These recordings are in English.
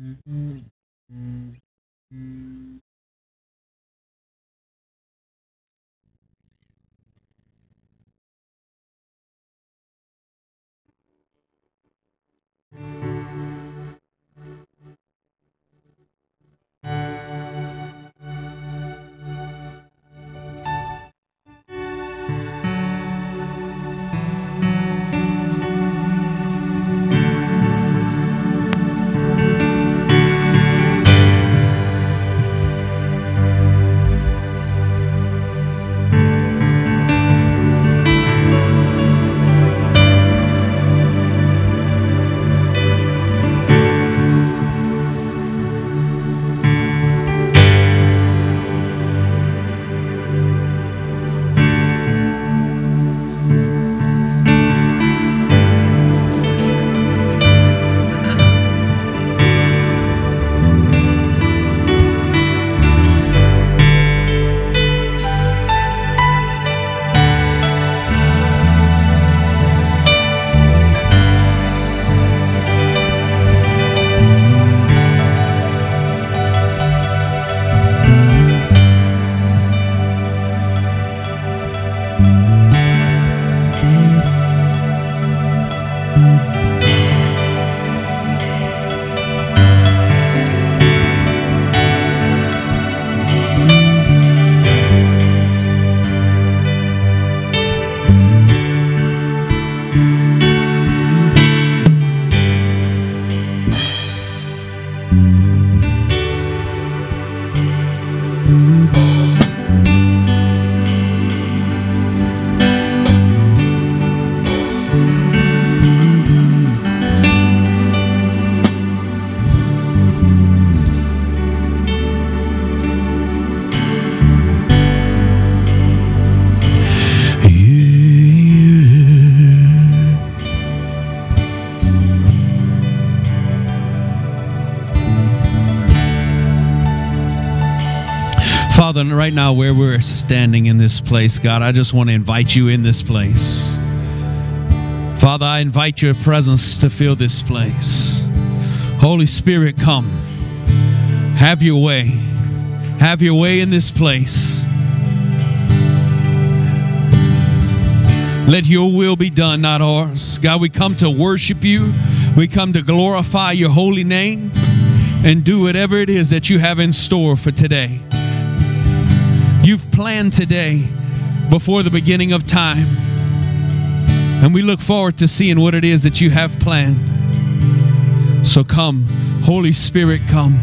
Mm-hmm. Father, right now where we're standing in this place, God, I just want to invite you in this place. Father, I invite your presence to fill this place. Holy Spirit, come. Have your way. Have your way in this place. Let your will be done, not ours. God, we come to worship you. We come to glorify your holy name and do whatever it is that you have in store for today. You've planned today before the beginning of time. And we look forward to seeing what it is that you have planned. So come, Holy Spirit, come.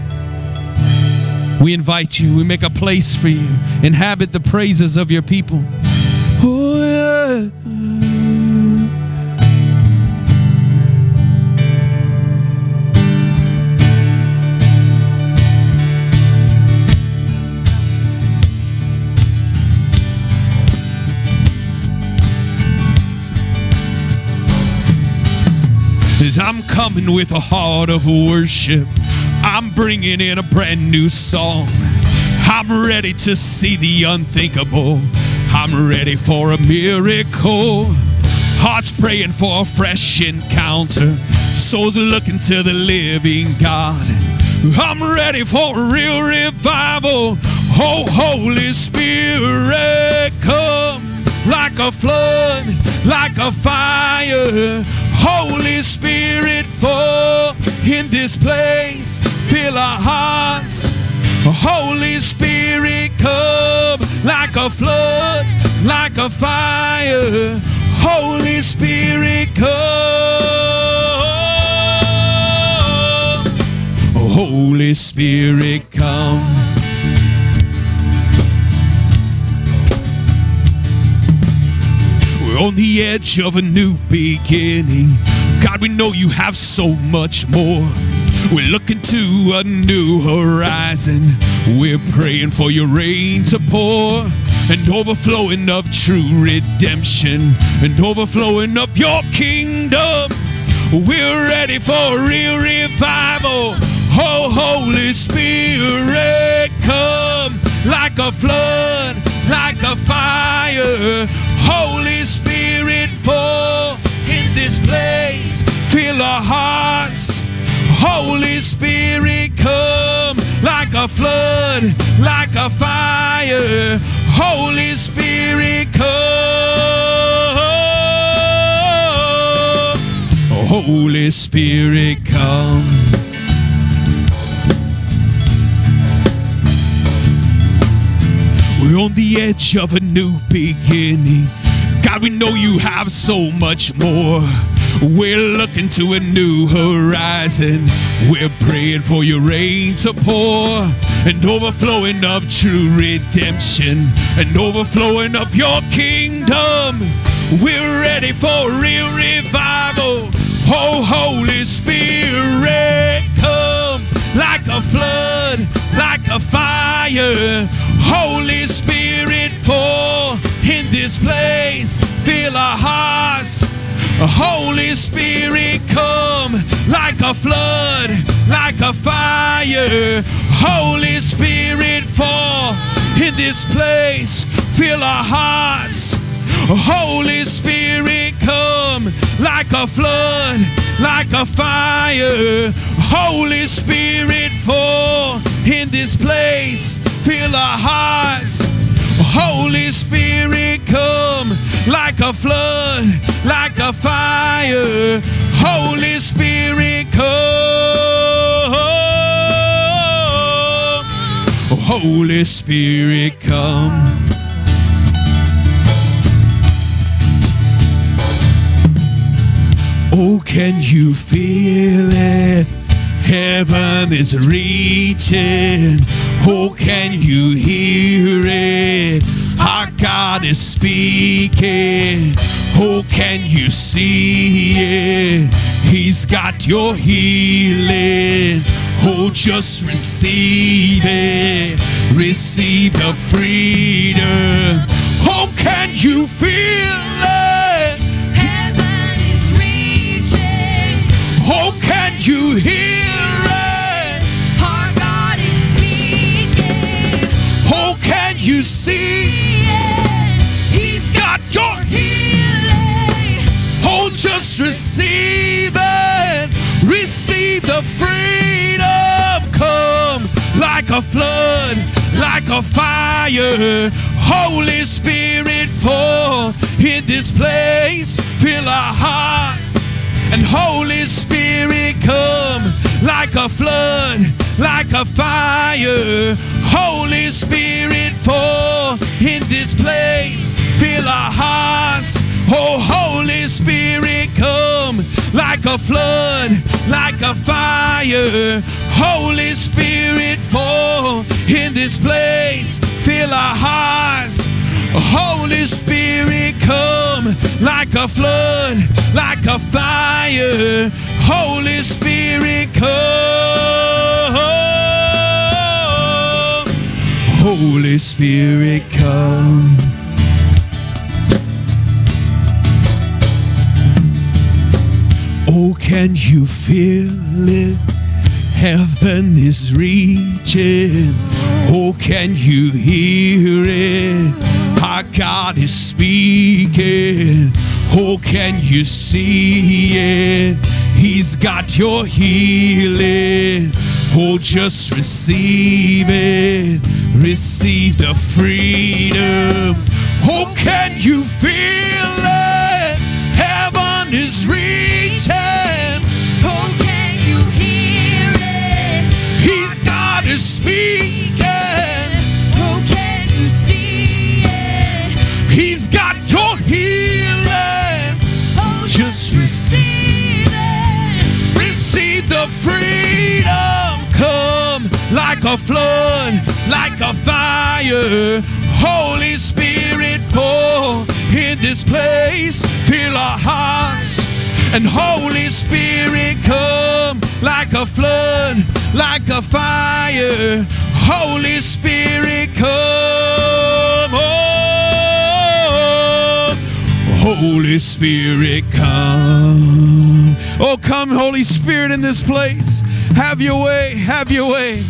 We invite you. We make a place for you. Inhabit the praises of your people. Oh, yeah. As I'm coming with a heart of worship, I'm bringing in a brand new song. I'm ready to see the unthinkable. I'm ready for a miracle. Hearts praying for a fresh encounter. Souls looking to the living God. I'm ready for a real revival. Oh, Holy Spirit, come like a flood, like a fire. Holy Spirit, fall in this place. Fill our hearts. Holy Spirit, come like a flood, like a fire. Holy Spirit, come. Holy Spirit, come. We're on the edge of a new beginning. God, we know you have so much more. We're looking to a new horizon. We're praying for your rain to pour and overflowing of true redemption and overflowing of your kingdom. We're ready for real revival. Oh, Holy Spirit, come like a flood, like a fire. Holy Spirit, fall in this place. Fill our hearts. Holy Spirit, come like a flood, like a fire. Holy Spirit, come. Holy Spirit, come. We're on the edge of a new beginning. God, we know you have so much more. We're looking to a new horizon. We're praying for your rain to pour and overflowing of true redemption and overflowing of your kingdom. We're ready for real revival. Oh, Holy Spirit, come like a flood, like a fire. Holy Spirit, fall in this place. Fill our hearts. Holy Spirit, come like a flood, like a fire. Holy Spirit, fall in this place. Fill our hearts. Holy Spirit, come like a flood, like a fire. Holy Spirit, fall in this place. Fill our hearts. Holy Spirit, come like a flood, like a fire. Holy Spirit, come. Holy Spirit, come. Oh, can you feel it? Heaven is reaching. Oh, can you hear it? Our God is speaking. Oh, can you see it? He's got your healing. Oh, just receive it. Receive the freedom. Oh, can you feel it? Heaven is reaching. Oh, can you hear you see? He's Got your healing. Oh, just receive it. Receive the freedom. Come like a flood, like a fire. Holy Spirit, fall in this place. Fill our hearts. And Holy Spirit, come like a flood, like a fire. Holy Spirit, fall in this place. Fill our hearts. Oh, Holy Spirit, come like a flood, like a fire. Holy Spirit, fall in this place. Fill our hearts. Holy Spirit, come like a flood, like a fire. Holy Spirit, come. Holy Spirit, come. Oh, can you feel it? Heaven is reaching. Oh, can you hear it? Our God is speaking. Oh, can you see it? He's got your healing. Oh, just receive it. Receive the freedom. Oh, can you feel it? Freedom. Come like a flood, like a fire. Holy Spirit, fall in this place. Fill our hearts. And Holy Spirit, come like a flood, like a fire. Holy Spirit, come. Oh, Holy Spirit, come. Oh, come, Holy Spirit, in this place. Have your way, have your way.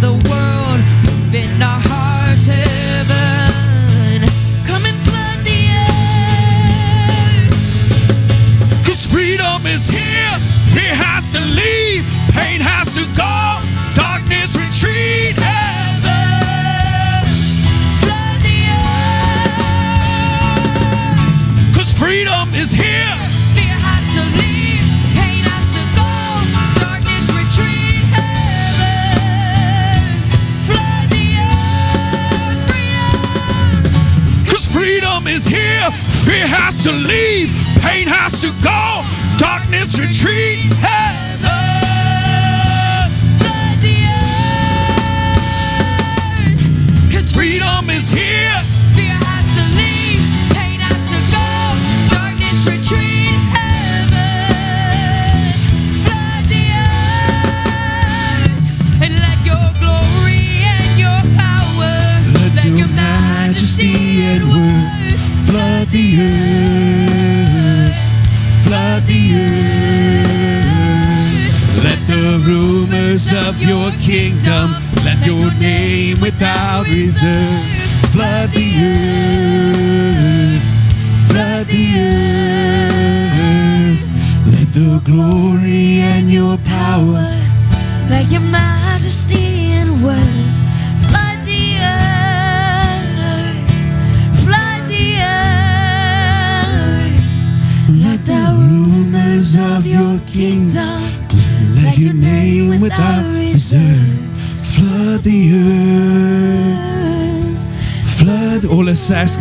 the world.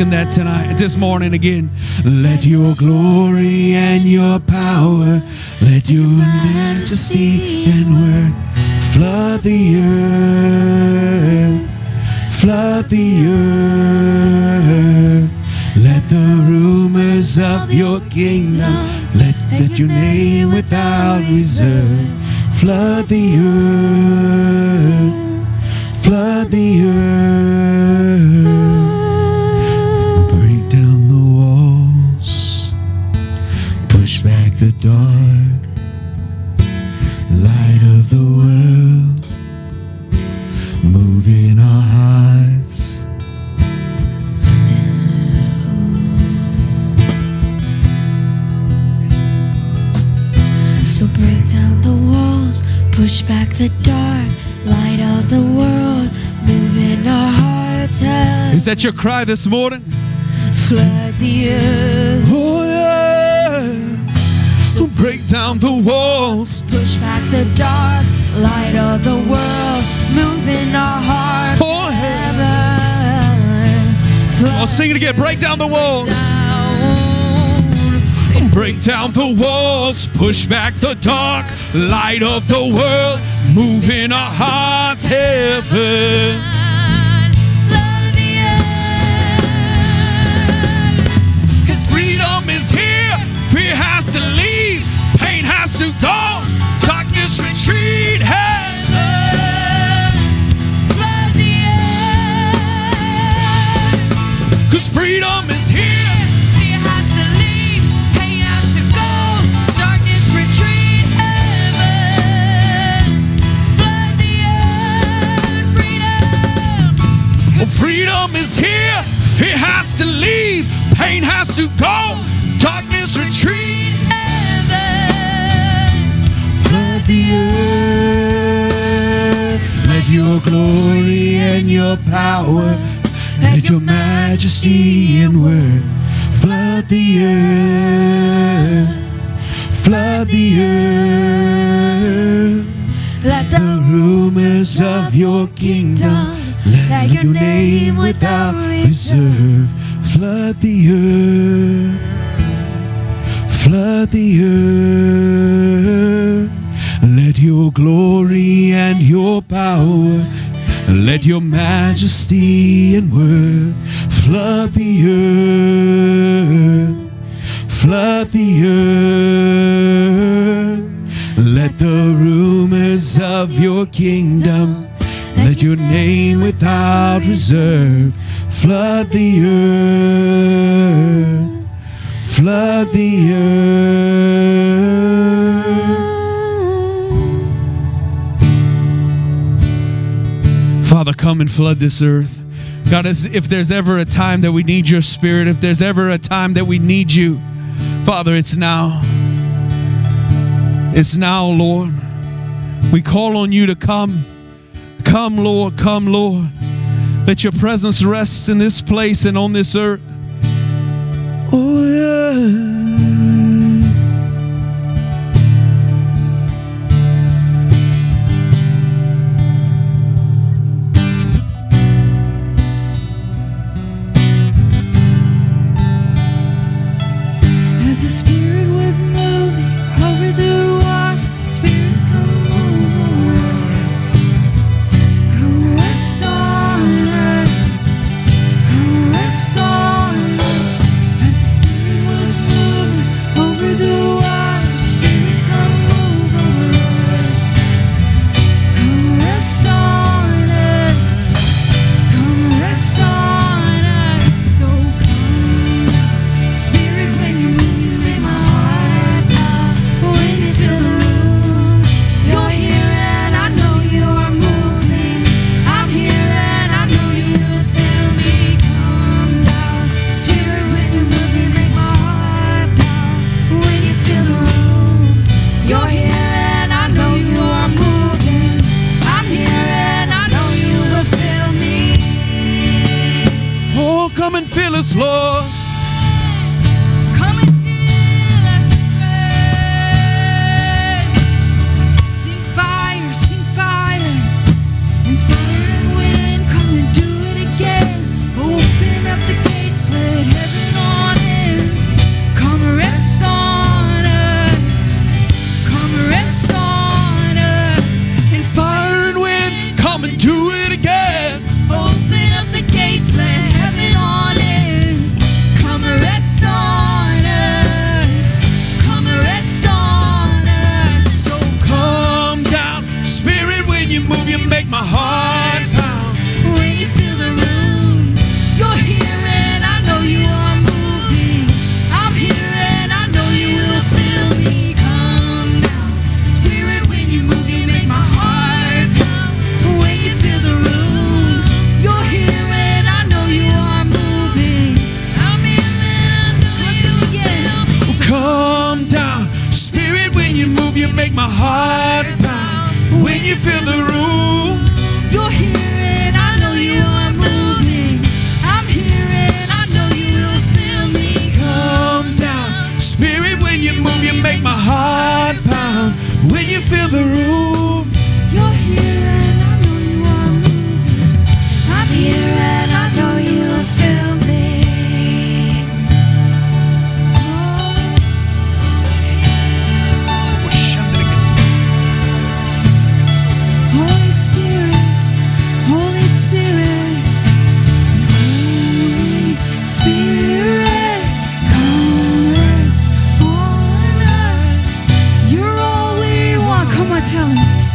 that tonight, this morning again. Let your glory and your power, let your majesty and word flood the earth, flood the earth. That your cry this morning? flood the earth. Oh, yeah. So break down the walls. Push back the dark light of the world. Move in our hearts. Oh, heaven. Oh, sing it again. Break down the walls. Break down the walls, push back the dark light of the world, move in our hearts, heaven. Power, let your majesty and word flood the earth. Flood the earth. Let The the rumors of your kingdom, let your name without reserve flood the earth. Flood the earth. Let your glory and your power, let your majesty and word flood the earth. Flood the earth. Let the rumors of your kingdom, let your name without reserve flood the earth. Flood the earth. Father, come and flood this earth. God, as if there's ever a time that we need your spirit, if there's ever a time that we need you, Father, it's now. It's now, Lord. We call on you to come. Come, Lord. Come, Lord. Let your presence rest in this place and on this earth. Oh, yeah. telling.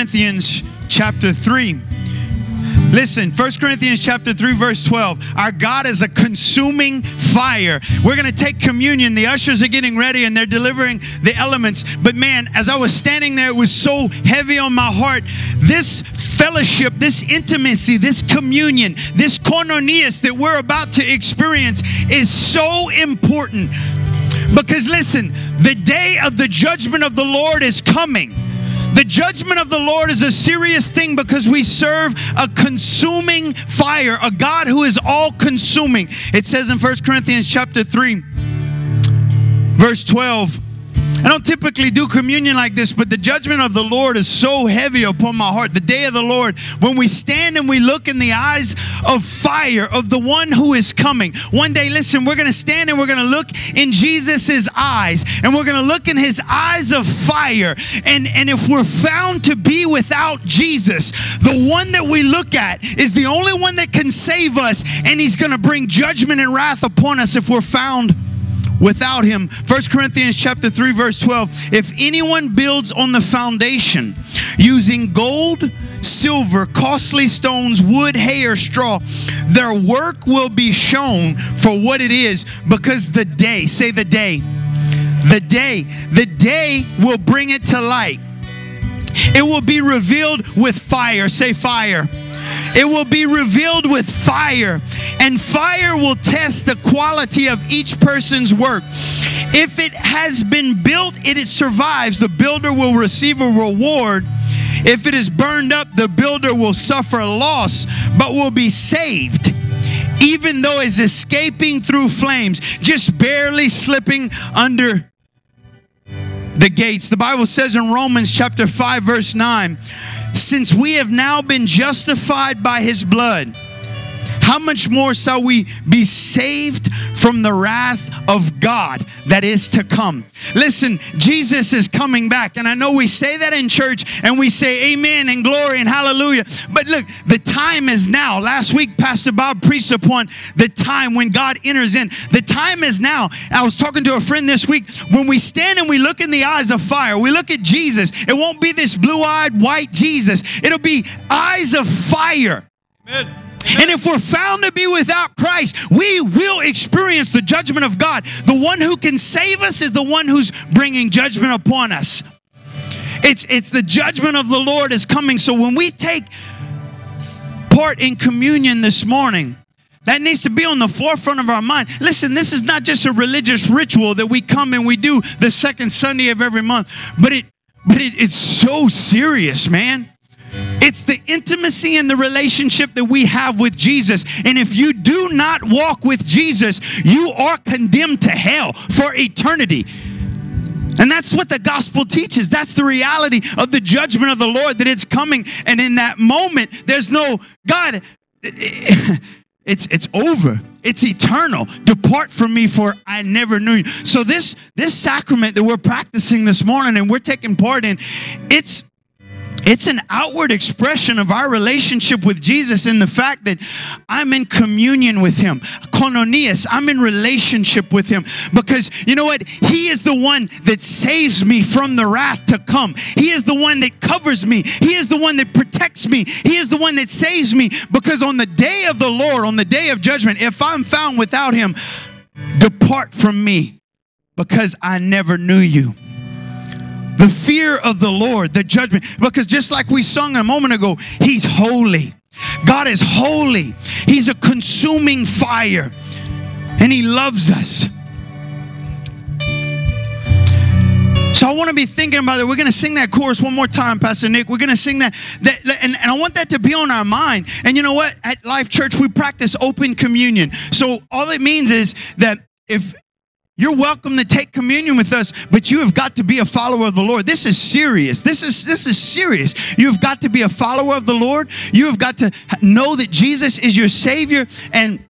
Corinthians chapter 3, Listen, 1 Corinthians chapter 3 verse 12. Our God is a consuming fire. We're going to take communion. The ushers are getting ready and they're delivering the elements. But man, as I was standing there, it was so heavy on my heart. This fellowship, this intimacy, this communion, this koinonias that we're about to experience is so important. Because listen, the day of the judgment of the Lord is coming. The judgment of the Lord is a serious thing because we serve a consuming fire, a God who is all consuming. It says in 1 Corinthians chapter 3, verse 12. I don't typically do communion like this, but the judgment of the Lord is so heavy upon my heart. The day of the Lord, when we stand and we look in the eyes of fire of the one who is coming. One day, listen, we're going to stand and we're going to look in Jesus's eyes, and we're going to look in his eyes of fire. And, and if we're found to be without Jesus, the one that we look at is the only one that can save us, and he's going to bring judgment and wrath upon us if we're found without him. 1 corinthians chapter 3 verse 12 if anyone builds on the foundation using gold silver costly stones wood hay or straw their work will be shown for what it is because the day say the day the day the day will bring it to light. It will be revealed with fire. Say fire it will be revealed with fire, and fire will test the quality of each person's work. If it has been built and it survives, the builder will receive a reward. If it is burned up, the builder will suffer loss, but will be saved. Even though it's escaping through flames, just barely slipping under the gates. The Bible says in Romans chapter 5, verse 9, since we have now been justified by his blood, how much more shall we be saved from the wrath of God that is to come? Listen, Jesus is coming back. And I know we say that in church and we say amen and glory and hallelujah. But look, the time is now. Last week, Pastor Bob preached upon the time when God enters in. The time is now. I was talking to a friend this week. When we stand and we look in the eyes of fire, we look at Jesus. It won't be this blue eyed white Jesus, it'll be eyes of fire. Amen. And if we're found to be without Christ, we will experience the judgment of God. The one who can save us is the one who's bringing judgment upon us. It's, it's the judgment of the Lord is coming. So when we take part in communion this morning, that needs to be on the forefront of our mind. Listen, this is not just a religious ritual that we come and we do the second Sunday of every month, but it but it, it's so serious, man. It's the intimacy and the relationship that we have with Jesus. And if you do not walk with Jesus, you are condemned to hell for eternity. And that's what the gospel teaches. That's the reality of the judgment of the Lord that it's coming. And in that moment, there's no God. It's it's over. It's eternal. Depart from me for I never knew you. So this this sacrament that we're practicing this morning and we're taking part in, it's it's an outward expression of our relationship with Jesus in the fact that I'm in communion with Him. Koinonias, I'm in relationship with Him because you know what? He is the one that saves me from the wrath to come. He is the one that covers me. He is the one that protects me. He is the one that saves me because on the day of the Lord, on the day of judgment, if I'm found without Him, depart from me because I never knew you the fear of the Lord, the judgment. Because just like we sung a moment ago, He's holy. God is holy. He's a consuming fire, and He loves us. So I want to be thinking about it. We're going to sing that chorus one more time, Pastor Nick. We're going to sing that, that and, and I want that to be on our mind. And you know what? At Life Church, we practice open communion. So all it means is that if you're welcome to take communion with us, but you have got to be a follower of the Lord. This is serious. This is this is serious. You have got to be a follower of the Lord. You have got to know that Jesus is your savior and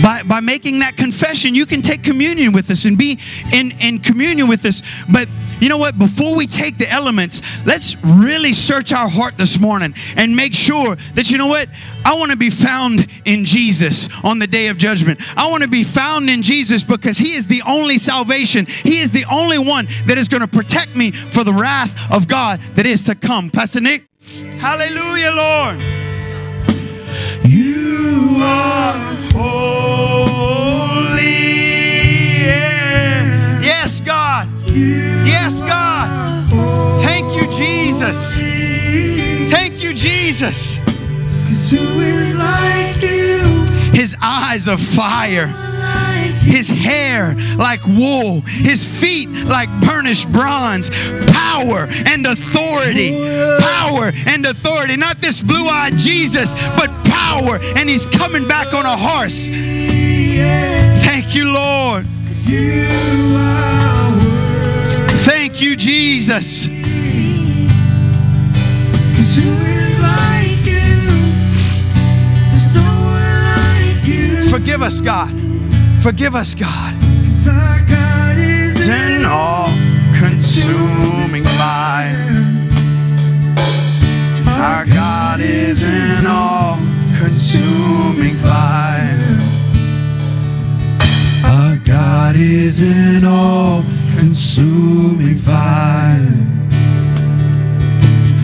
by, by making that confession, you can take communion with us and be in, in communion with us. But you know what? Before we take the elements, let's really search our heart this morning and make sure that, you know what? I want to be found in Jesus on the day of judgment. I want to be found in Jesus because He is the only salvation. He is the only one that is going to protect me for the wrath of God that is to come. Pastor Nick, hallelujah, Lord. You are holy. Yeah. Yes, God. Yes, God. Thank you, Jesus. Thank you, Jesus. Cause who is like you? His eyes of fire. His hair like wool, his feet like burnished bronze. Power and authority. Power and authority. Not this blue eyed Jesus, but power. And he's coming back on a horse. Thank you, Lord. You. Thank you, Jesus. Cause who is like you? No like. Forgive us, God. Forgive us, God. Our God is In all consuming fire. Our God is in all consuming fire. Our God is in all consuming fire.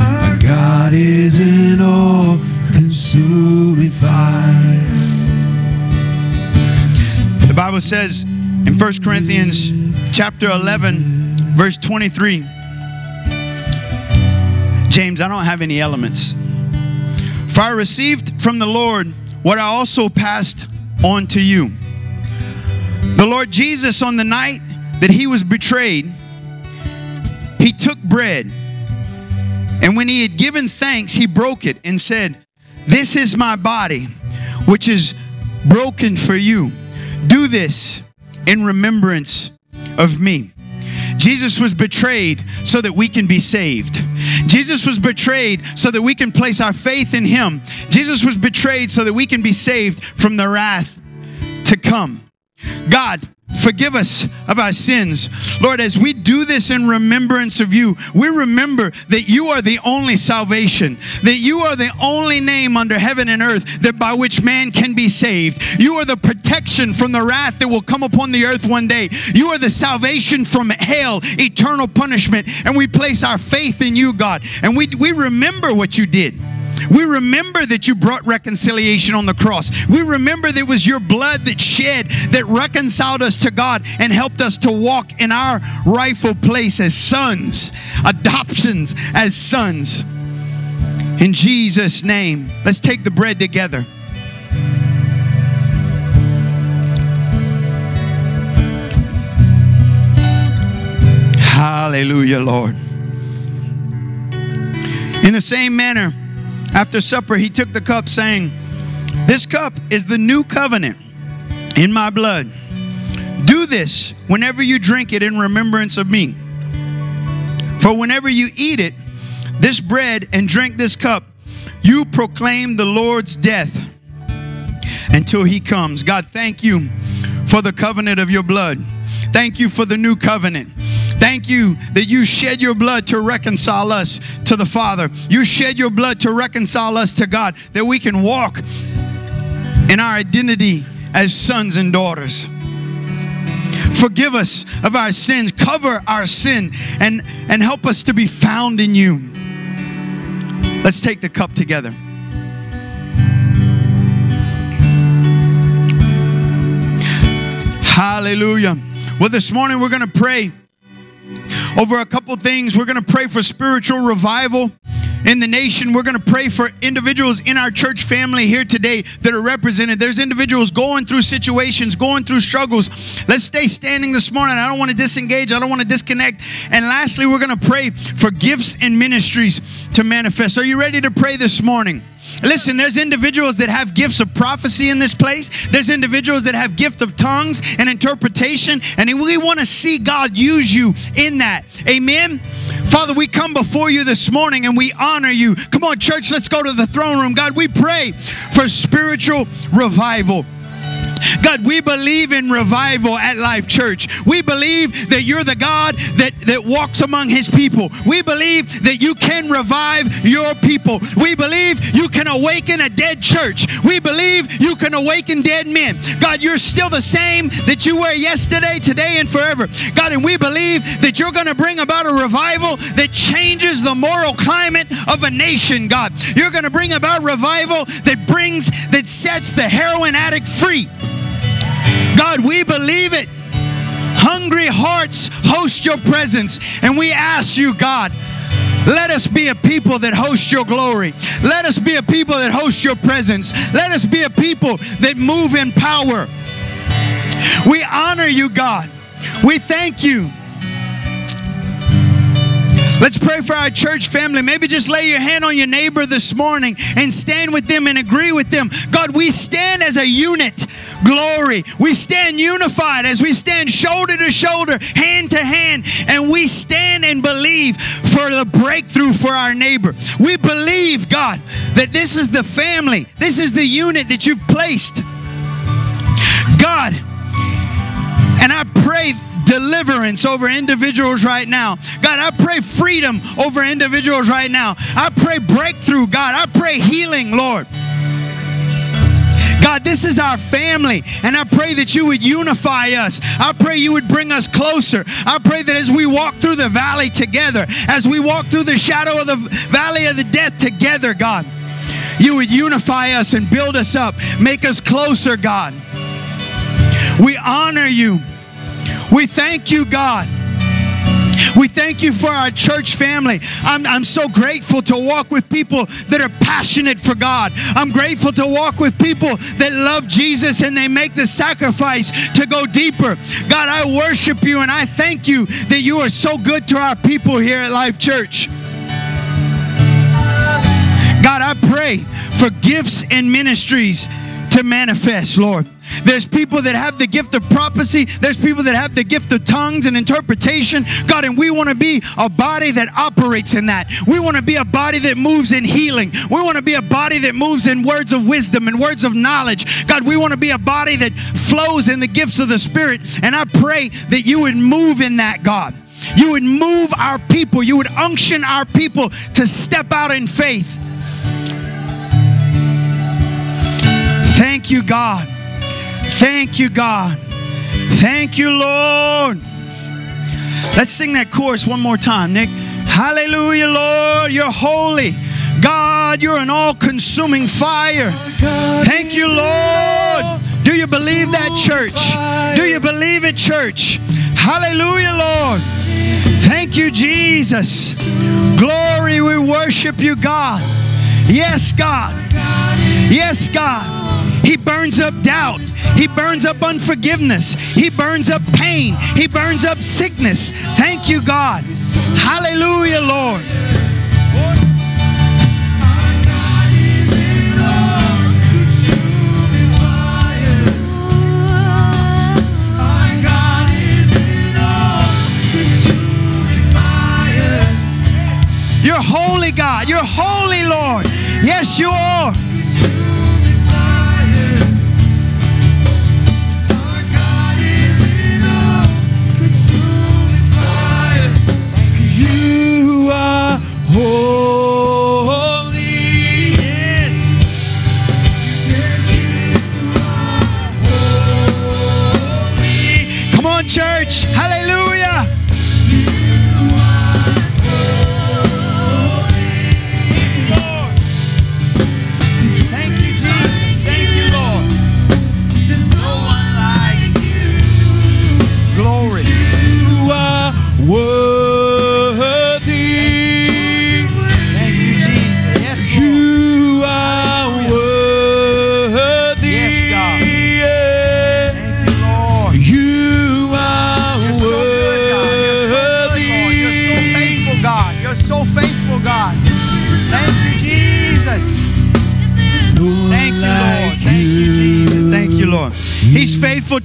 Our God is in all consuming fire. The Bible says in 1 Corinthians chapter 11, verse 23. James, I don't have any elements. For I received from the Lord what I also passed on to you. The Lord Jesus, on the night that he was betrayed, he took bread. And when he had given thanks, he broke it and said, This is my body, which is broken for you. Do this in remembrance of me. Jesus was betrayed so that we can be saved. Jesus was betrayed so that we can place our faith in him. Jesus was betrayed so that we can be saved from the wrath to come. God, forgive us of our sins. Lord, as we do this in remembrance of you, we remember that you are the only salvation, that you are the only name under heaven and earth that by which man can be saved. You are the protection from the wrath that will come upon the earth one day. You are the salvation from hell, eternal punishment. And we place our faith in you, God. And we, we remember what you did. We remember that you brought reconciliation on the cross. We remember that it was your blood that shed that reconciled us to God and helped us to walk in our rightful place as sons, adoptions as sons. In Jesus' name, let's take the bread together. Hallelujah, Lord. In the same manner, after supper, he took the cup, saying, This cup is the new covenant in my blood. Do this whenever you drink it in remembrance of me. For whenever you eat it, this bread, and drink this cup, you proclaim the Lord's death until he comes. God, thank you for the covenant of your blood. Thank you for the new covenant. Thank you that you shed your blood to reconcile us to the Father. You shed your blood to reconcile us to God, that we can walk in our identity as sons and daughters. Forgive us of our sins, cover our sin, and, and help us to be found in you. Let's take the cup together. Hallelujah. Well, this morning we're going to pray over a couple things. We're going to pray for spiritual revival in the nation. We're going to pray for individuals in our church family here today that are represented. There's individuals going through situations, going through struggles. Let's stay standing this morning. I don't want to disengage, I don't want to disconnect. And lastly, we're going to pray for gifts and ministries to manifest. Are you ready to pray this morning? Listen, there's individuals that have gifts of prophecy in this place. There's individuals that have gift of tongues and interpretation, and we want to see God use you in that. Amen. Father, we come before you this morning and we honor you. Come on, church, let's go to the throne room. God, we pray for spiritual revival. God, we believe in revival at Life Church. We believe that you're the God that, that walks among his people. We believe that you can revive your people. We believe you can awaken a dead church. We believe you can awaken dead men. God, you're still the same that you were yesterday, today, and forever. God, and we believe that you're going to bring about a revival that changes the moral climate of a nation, God. You're going to bring about revival that brings, that sets the heroin addict free. God, we believe it. Hungry hearts host your presence. And we ask you, God, let us be a people that host your glory. Let us be a people that host your presence. Let us be a people that move in power. We honor you, God. We thank you. Let's pray for our church family. Maybe just lay your hand on your neighbor this morning and stand with them and agree with them. God, we stand as a unit. Glory. We stand unified as we stand shoulder to shoulder, hand to hand, and we stand and believe for the breakthrough for our neighbor. We believe, God, that this is the family, this is the unit that you've placed. God, and I pray deliverance over individuals right now. God, I pray freedom over individuals right now. I pray breakthrough, God. I pray healing, Lord. God, this is our family, and I pray that you would unify us. I pray you would bring us closer. I pray that as we walk through the valley together, as we walk through the shadow of the valley of the death together, God, you would unify us and build us up, make us closer, God. We honor you. We thank you, God. We thank you for our church family. I'm, I'm so grateful to walk with people that are passionate for God. I'm grateful to walk with people that love Jesus and they make the sacrifice to go deeper. God, I worship you and I thank you that you are so good to our people here at Life Church. God, I pray for gifts and ministries to manifest, Lord. There's people that have the gift of prophecy. There's people that have the gift of tongues and interpretation. God, and we want to be a body that operates in that. We want to be a body that moves in healing. We want to be a body that moves in words of wisdom and words of knowledge. God, we want to be a body that flows in the gifts of the Spirit. And I pray that you would move in that, God. You would move our people. You would unction our people to step out in faith. Thank you, God. Thank you, God. Thank you, Lord. Let's sing that chorus one more time, Nick. Hallelujah, Lord. You're holy. God, you're an all consuming fire. Thank you, Lord. Do you believe that, church? Do you believe it, church? Hallelujah, Lord. Thank you, Jesus. Glory, we worship you, God. Yes, God. Yes, God. He burns up doubt. He burns up unforgiveness. He burns up pain. He burns up sickness. Thank you, God. Hallelujah, Lord. You're holy, God. You're holy, Lord. Yes, you are. Come on, church. Hallelujah.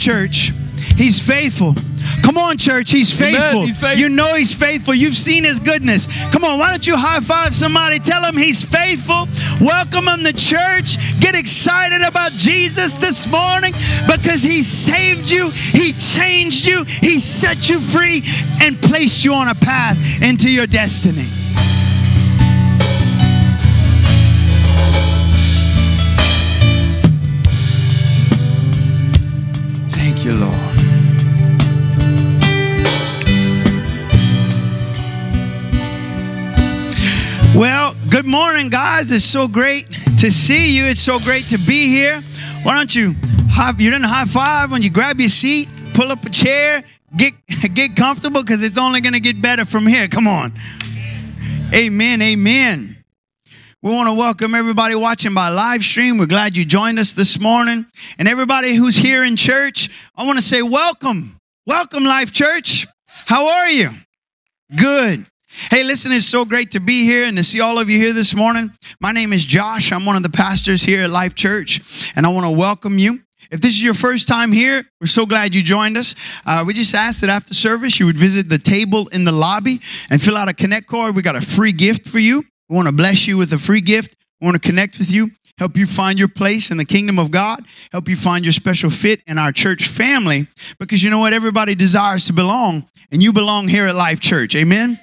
Church. He's faithful. Come on, church. He's faithful. He's faithful. You know He's faithful. You've seen His goodness. Come on, why don't you high five somebody? Tell him He's faithful. Welcome him to church. Get excited about Jesus this morning because He saved you, He changed you, He set you free, and placed you on a path into your destiny. Morning, guys. It's so great to see you. It's so great to be here. Why don't you high, you didn't high five when you grab your seat, pull up a chair, get get comfortable because it's only going to get better from here. Come on. Amen. Amen. We want to welcome everybody watching by live stream. We're glad you joined us this morning. And everybody who's here in church, I want to say welcome. Welcome, Life Church. How are you? Good. Hey, listen, it's so great to be here and to see all of you here this morning. My name is Josh. I'm one of the pastors here at Life Church, and I want to welcome you. If this is your first time here, we're so glad you joined us. Uh, we just asked that after service, you would visit the table in the lobby and fill out a connect card. We got a free gift for you. We want to bless you with a free gift. We want to connect with you, help you find your place in the kingdom of God, help you find your special fit in our church family. Because you know what? Everybody desires to belong, and you belong here at Life Church. Amen.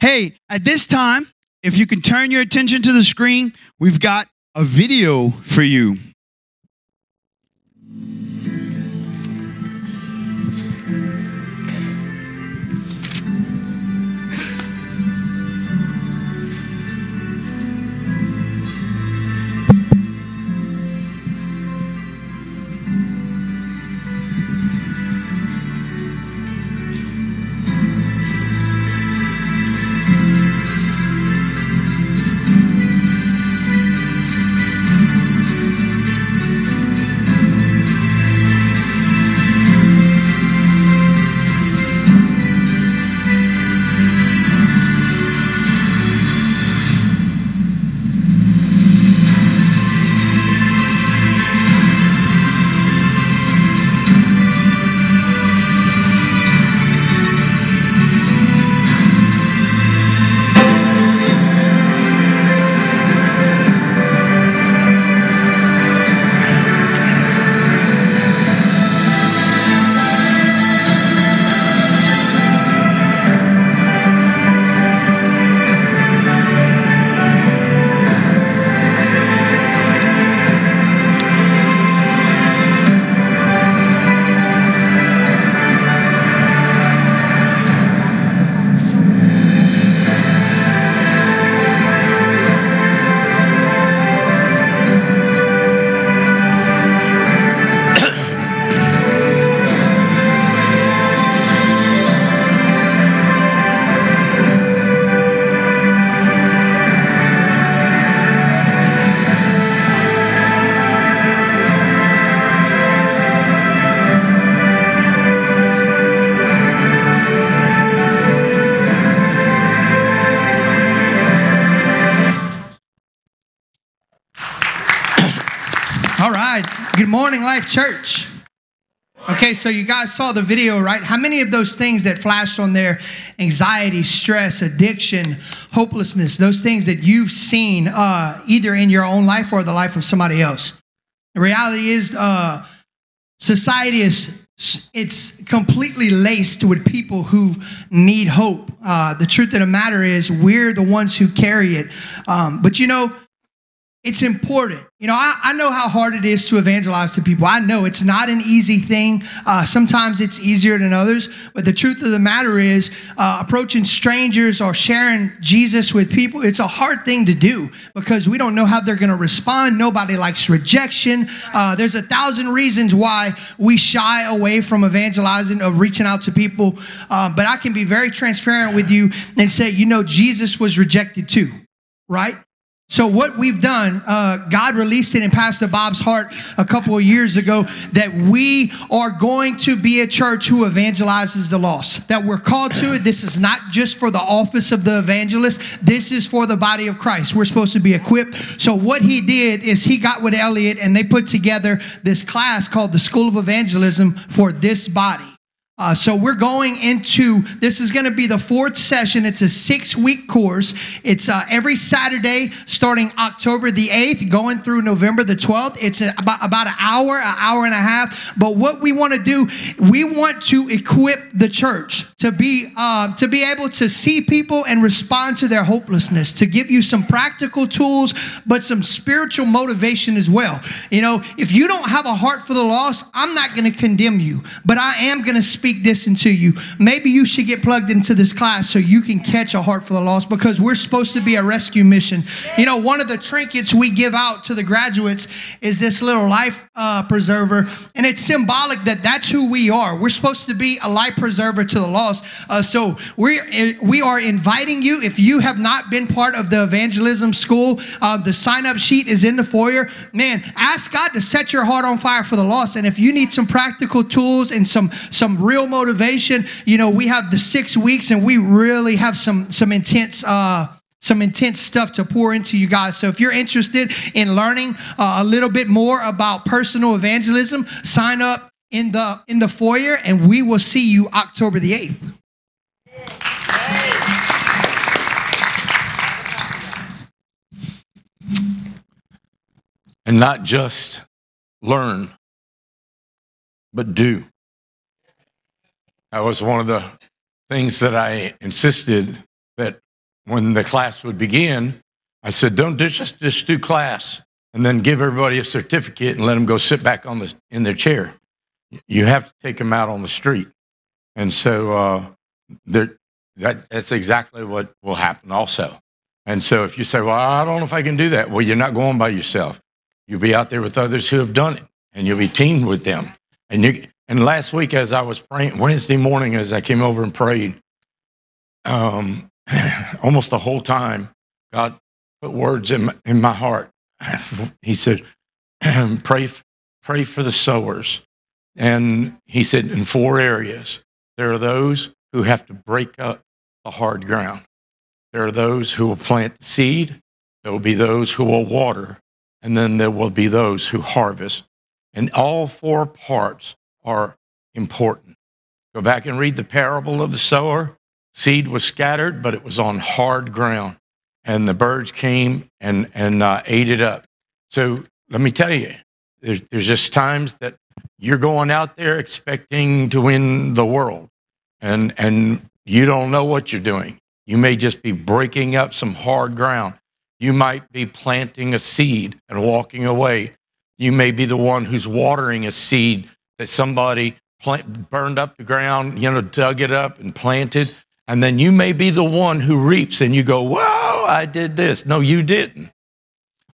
Hey, at this time, if you can turn your attention to the screen, we've got a video for you. Life Church. Okay, so you guys saw the video, right? How many of those things that flashed on there anxiety, stress, addiction, hopelessness those things that you've seen uh, either in your own life or the life of somebody else? The reality is, uh, society is it's completely laced with people who need hope. Uh, the truth of the matter is, we're the ones who carry it. Um, but you know, it's important. You know, I, I know how hard it is to evangelize to people. I know it's not an easy thing. Uh, sometimes it's easier than others. But the truth of the matter is, uh, approaching strangers or sharing Jesus with people, it's a hard thing to do because we don't know how they're going to respond. Nobody likes rejection. Uh, there's a thousand reasons why we shy away from evangelizing, of reaching out to people. Um, but I can be very transparent with you and say, you know, Jesus was rejected too, right? So what we've done, uh, God released it in Pastor Bob's heart a couple of years ago that we are going to be a church who evangelizes the lost. That we're called to it. This is not just for the office of the evangelist. This is for the body of Christ. We're supposed to be equipped. So what he did is he got with Elliot and they put together this class called the School of Evangelism for this body. Uh, so we're going into this is going to be the fourth session. It's a six week course. It's uh, every Saturday starting October the 8th, going through November the 12th. It's a, about, about an hour, an hour and a half. But what we want to do, we want to equip the church to be uh, to be able to see people and respond to their hopelessness, to give you some practical tools, but some spiritual motivation as well. You know, if you don't have a heart for the lost, I'm not going to condemn you, but I am going to speak this into you. Maybe you should get plugged into this class so you can catch a heart for the lost because we're supposed to be a rescue mission. You know, one of the trinkets we give out to the graduates is this little life uh, preserver, and it's symbolic that that's who we are. We're supposed to be a life preserver to the lost. Uh, so we we are inviting you. If you have not been part of the evangelism school, uh, the sign up sheet is in the foyer. Man, ask God to set your heart on fire for the lost. And if you need some practical tools and some some real motivation, you know, we have the six weeks, and we really have some some intense. Uh, some intense stuff to pour into you guys. So if you're interested in learning uh, a little bit more about personal evangelism, sign up in the in the foyer and we will see you October the 8th. and not just learn, but do. That was one of the things that I insisted that when the class would begin, I said, don't just, just do class and then give everybody a certificate and let them go sit back on the, in their chair. You have to take them out on the street. And so uh, that, that's exactly what will happen also. And so if you say, well, I don't know if I can do that, well, you're not going by yourself. You'll be out there with others who have done it, and you'll be teamed with them. And you and last week, as I was praying, Wednesday morning, as I came over and prayed, um, almost the whole time, God put words in my, in my heart. He said, "Pray, pray for the sowers," and He said in four areas. There are those who have to break up the hard ground. There are those who will plant the seed. There will be those who will water, and then there will be those who harvest. And all four parts are important. Go back and read the parable of the sower. Seed was scattered, but it was on hard ground, and the birds came and, and uh, ate it up. So let me tell you, there's, there's just times that you're going out there expecting to win the world, and, and you don't know what you're doing. You may just be breaking up some hard ground. You might be planting a seed and walking away. You may be the one who's watering a seed that somebody plant, burned up the ground, you know, dug it up and planted. And then you may be the one who reaps and you go, Whoa, I did this. No, you didn't.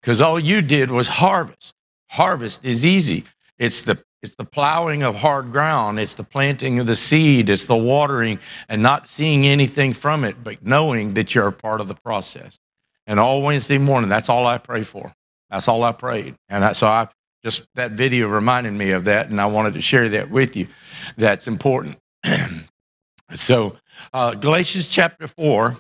Because all you did was harvest. Harvest is easy. It's the it's the plowing of hard ground. It's the planting of the seed. It's the watering and not seeing anything from it, but knowing that you're a part of the process. And all Wednesday morning, that's all I pray for. That's all I prayed. And I, so I just that video reminded me of that, and I wanted to share that with you. That's important. so uh, Galatians chapter four.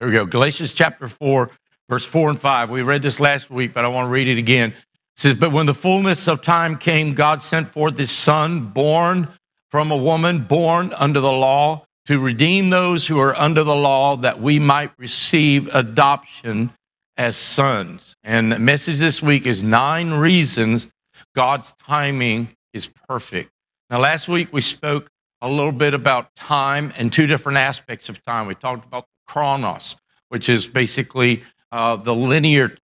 There we go. Galatians chapter four, verse four and five. We read this last week, but I want to read it again. It says, But when the fullness of time came, God sent forth his son, born from a woman, born under the law, to redeem those who are under the law, that we might receive adoption as sons. And the message this week is nine reasons God's timing is perfect. Now, last week we spoke a little bit about time and two different aspects of time. We talked about chronos, which is basically uh, the linear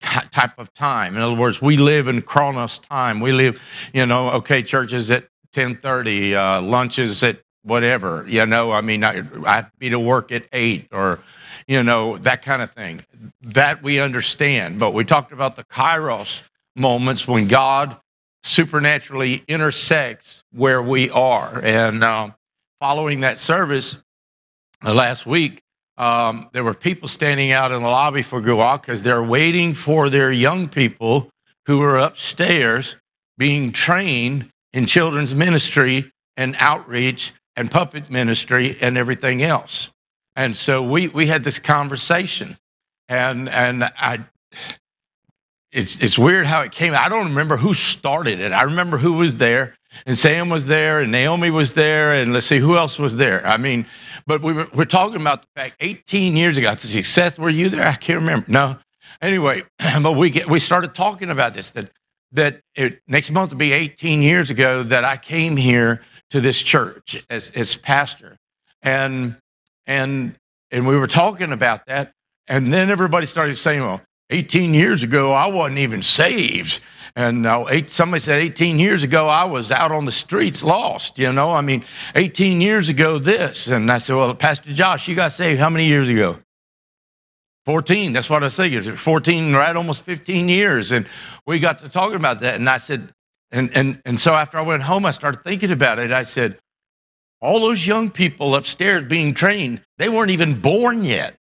ty- type of time. In other words, we live in chronos time. We live, you know, okay, church is at 1030, uh, lunch is at whatever, you know, I mean, I, I have to be to work at eight or, you know, that kind of thing. That we understand. But we talked about the kairos moments when God supernaturally intersects where we are. And uh, following that service uh, last week, um, there were people standing out in the lobby for Guwak because they're waiting for their young people who are upstairs being trained in children's ministry and outreach and puppet ministry and everything else. And so we, we had this conversation, and and I, it's it's weird how it came. I don't remember who started it. I remember who was there, and Sam was there, and Naomi was there, and let's see who else was there. I mean, but we were we're talking about the fact 18 years ago. I see Seth, were you there? I can't remember. No. Anyway, but we get we started talking about this that that it, next month will be 18 years ago that I came here to this church as as pastor, and and and we were talking about that, and then everybody started saying, "Well, 18 years ago I wasn't even saved." And uh, eight, somebody said 18 years ago I was out on the streets lost. You know, I mean, 18 years ago this, and I said, "Well, Pastor Josh, you got saved how many years ago?" 14. That's what I thinking. 14, right? Almost 15 years. And we got to talking about that. And I said, and, and, and so after I went home, I started thinking about it. I said, all those young people upstairs being trained, they weren't even born yet.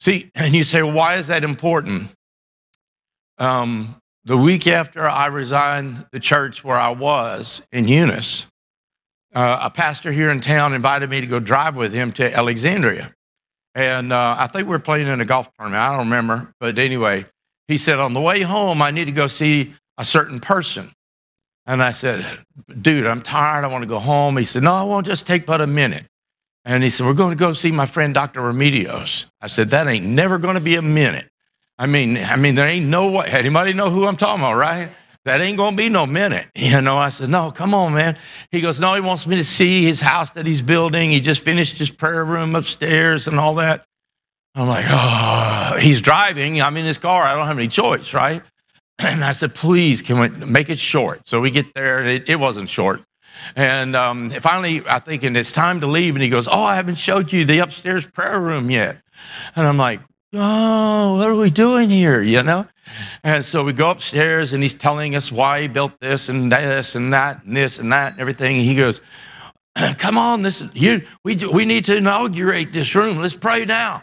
See, and you say, why is that important? Um, the week after I resigned the church where I was in Eunice, uh, a pastor here in town invited me to go drive with him to Alexandria. And uh, I think we are playing in a golf tournament. I don't remember. But anyway, he said, on the way home, I need to go see a certain person. And I said, dude, I'm tired. I want to go home. He said, no, it won't just take but a minute. And he said, we're going to go see my friend Dr. Remedios. I said, that ain't never going to be a minute. I mean, I mean, there ain't no way. Anybody know who I'm talking about, right? That ain't gonna be no minute. You know, I said, no, come on, man. He goes, no, he wants me to see his house that he's building. He just finished his prayer room upstairs and all that. I'm like, oh, he's driving. I'm in his car. I don't have any choice, right? And I said, please, can we make it short? So we get there. It, it wasn't short. And um, finally, I think, and it's time to leave. And he goes, oh, I haven't showed you the upstairs prayer room yet. And I'm like, oh, what are we doing here? You know? And so we go upstairs and he's telling us why he built this and this and that and this and that and everything. And he goes, come on, this is, you, we, we need to inaugurate this room. Let's pray now.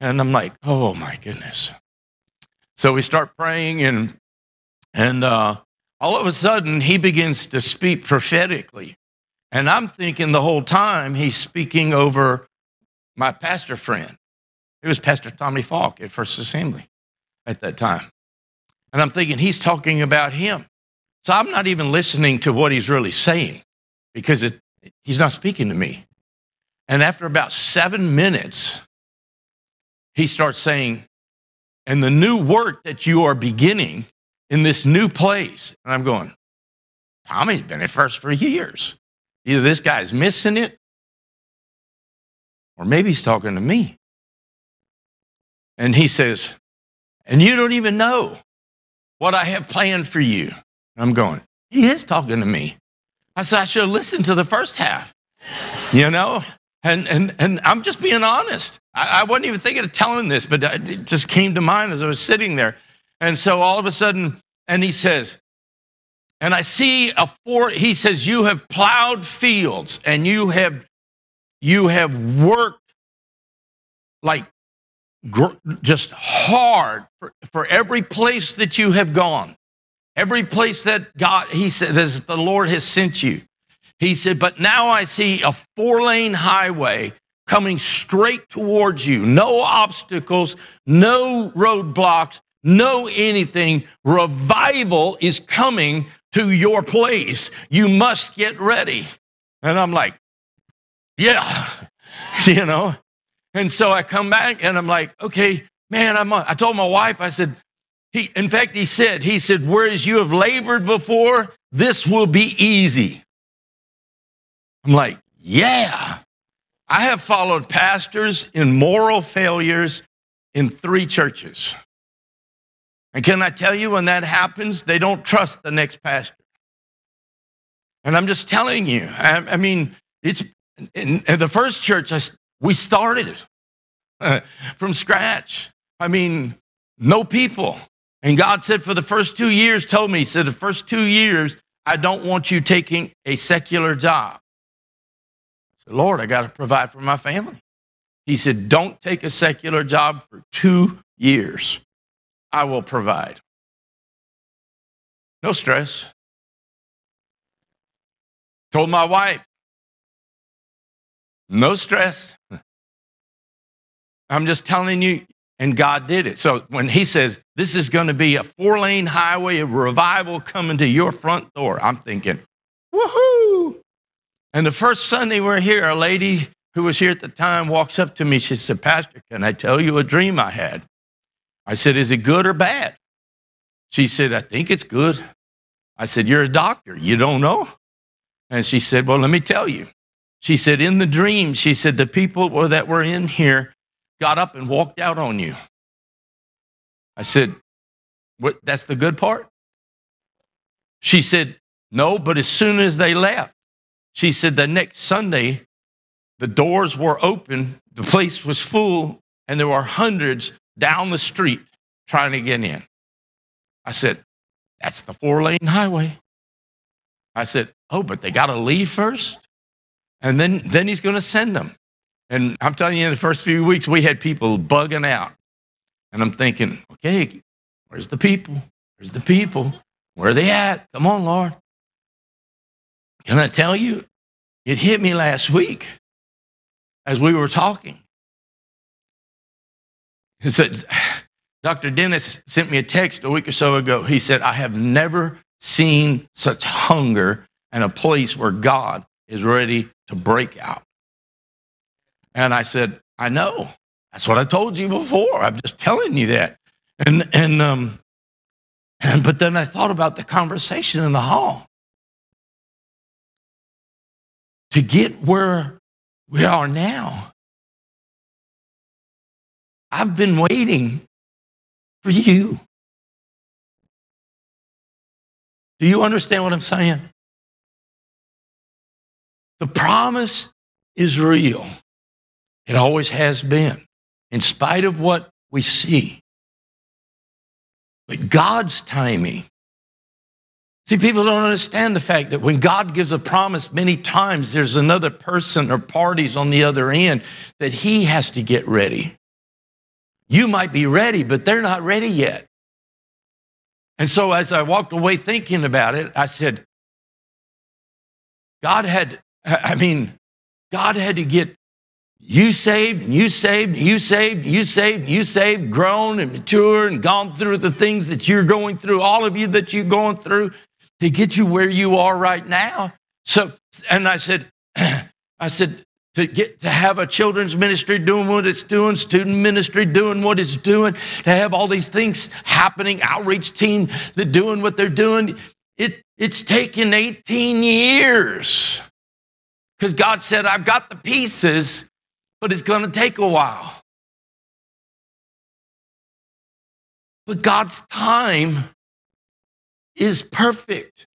And I'm like, oh my goodness. So we start praying and, and uh, all of a sudden he begins to speak prophetically. And I'm thinking the whole time he's speaking over my pastor friend. It was Pastor Tommy Falk at First Assembly at that time. And I'm thinking he's talking about him. So I'm not even listening to what he's really saying because it, he's not speaking to me. And after about seven minutes, he starts saying, and the new work that you are beginning in this new place. And I'm going, Tommy's been at first for years. Either this guy's missing it, or maybe he's talking to me. And he says, and you don't even know what I have planned for you. I'm going, he is talking to me. I said, I should have listened to the first half, you know? And, and, and I'm just being honest. I, I wasn't even thinking of telling this, but it just came to mind as I was sitting there. And so all of a sudden, and he says, and I see a four, he says, you have plowed fields and you have, you have worked like gr- just hard for, for every place that you have gone, every place that God, he said, the Lord has sent you. He said, but now I see a four lane highway coming straight towards you. No obstacles, no roadblocks, no anything. Revival is coming to your place. You must get ready. And I'm like, yeah, you know. And so I come back and I'm like, okay, man, I'm, I told my wife, I said, he, in fact, he said, he said, whereas you have labored before, this will be easy. I'm like, yeah. I have followed pastors in moral failures in three churches. And can I tell you, when that happens, they don't trust the next pastor. And I'm just telling you, I, I mean, it's in, in, the first church, I, we started uh, from scratch. I mean, no people. And God said, for the first two years, told me, He said, the first two years, I don't want you taking a secular job. I said, Lord, I got to provide for my family. He said, Don't take a secular job for two years. I will provide. No stress. Told my wife, no stress. I'm just telling you, and God did it. So when He says, This is going to be a four lane highway of revival coming to your front door, I'm thinking, Woohoo! And the first Sunday we're here, a lady who was here at the time walks up to me. She said, Pastor, can I tell you a dream I had? I said, Is it good or bad? She said, I think it's good. I said, You're a doctor. You don't know? And she said, Well, let me tell you. She said, In the dream, she said, the people that were in here got up and walked out on you. I said, what, That's the good part? She said, No, but as soon as they left, she said, The next Sunday, the doors were open, the place was full, and there were hundreds down the street trying to get in. I said, That's the four lane highway. I said, Oh, but they got to leave first? And then, then he's going to send them. And I'm telling you, in the first few weeks, we had people bugging out. And I'm thinking, okay, where's the people? Where's the people? Where are they at? Come on, Lord. Can I tell you? It hit me last week as we were talking. Dr. Dennis sent me a text a week or so ago. He said, I have never seen such hunger in a place where God is ready to break out. And I said, I know. That's what I told you before. I'm just telling you that. And and um and but then I thought about the conversation in the hall. To get where we are now. I've been waiting for you. Do you understand what I'm saying? The promise is real. It always has been, in spite of what we see. But God's timing. See, people don't understand the fact that when God gives a promise, many times there's another person or parties on the other end that He has to get ready. You might be ready, but they're not ready yet. And so as I walked away thinking about it, I said, God had, I mean, God had to get you saved, and you saved, and you saved, and you saved, and you saved, grown and mature and gone through the things that you're going through, all of you that you're going through to get you where you are right now. So, and I said, I said, to get to have a children's ministry doing what it's doing, student ministry doing what it's doing, to have all these things happening, outreach team that doing what they're doing. It, it's taken 18 years because God said, I've got the pieces, but it's going to take a while. But God's time is perfect.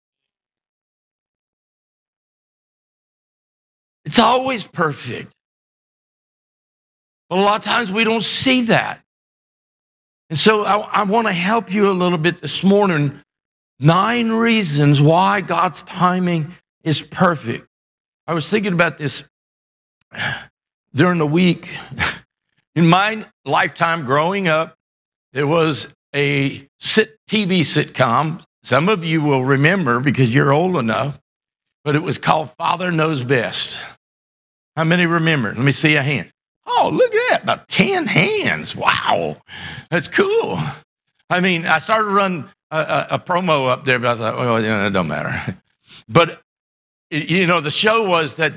It's always perfect. But a lot of times we don't see that. And so I, I want to help you a little bit this morning. Nine reasons why God's timing is perfect. I was thinking about this during the week. In my lifetime growing up, there was a sit TV sitcom. Some of you will remember because you're old enough, but it was called Father Knows Best. How many remember? Let me see a hand. Oh, look at that. About 10 hands. Wow. That's cool. I mean, I started running a, a, a promo up there, but I thought, well, yeah, it don't matter. But, you know, the show was that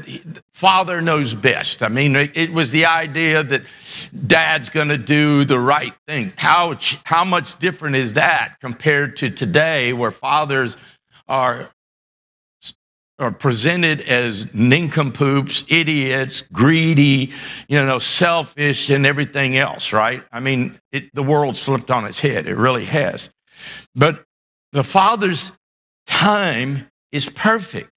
father knows best. I mean, it, it was the idea that dad's going to do the right thing. How, how much different is that compared to today where fathers are are presented as nincompoops, idiots, greedy, you know, selfish, and everything else, right? I mean, it, the world's flipped on its head. It really has. But the Father's time is perfect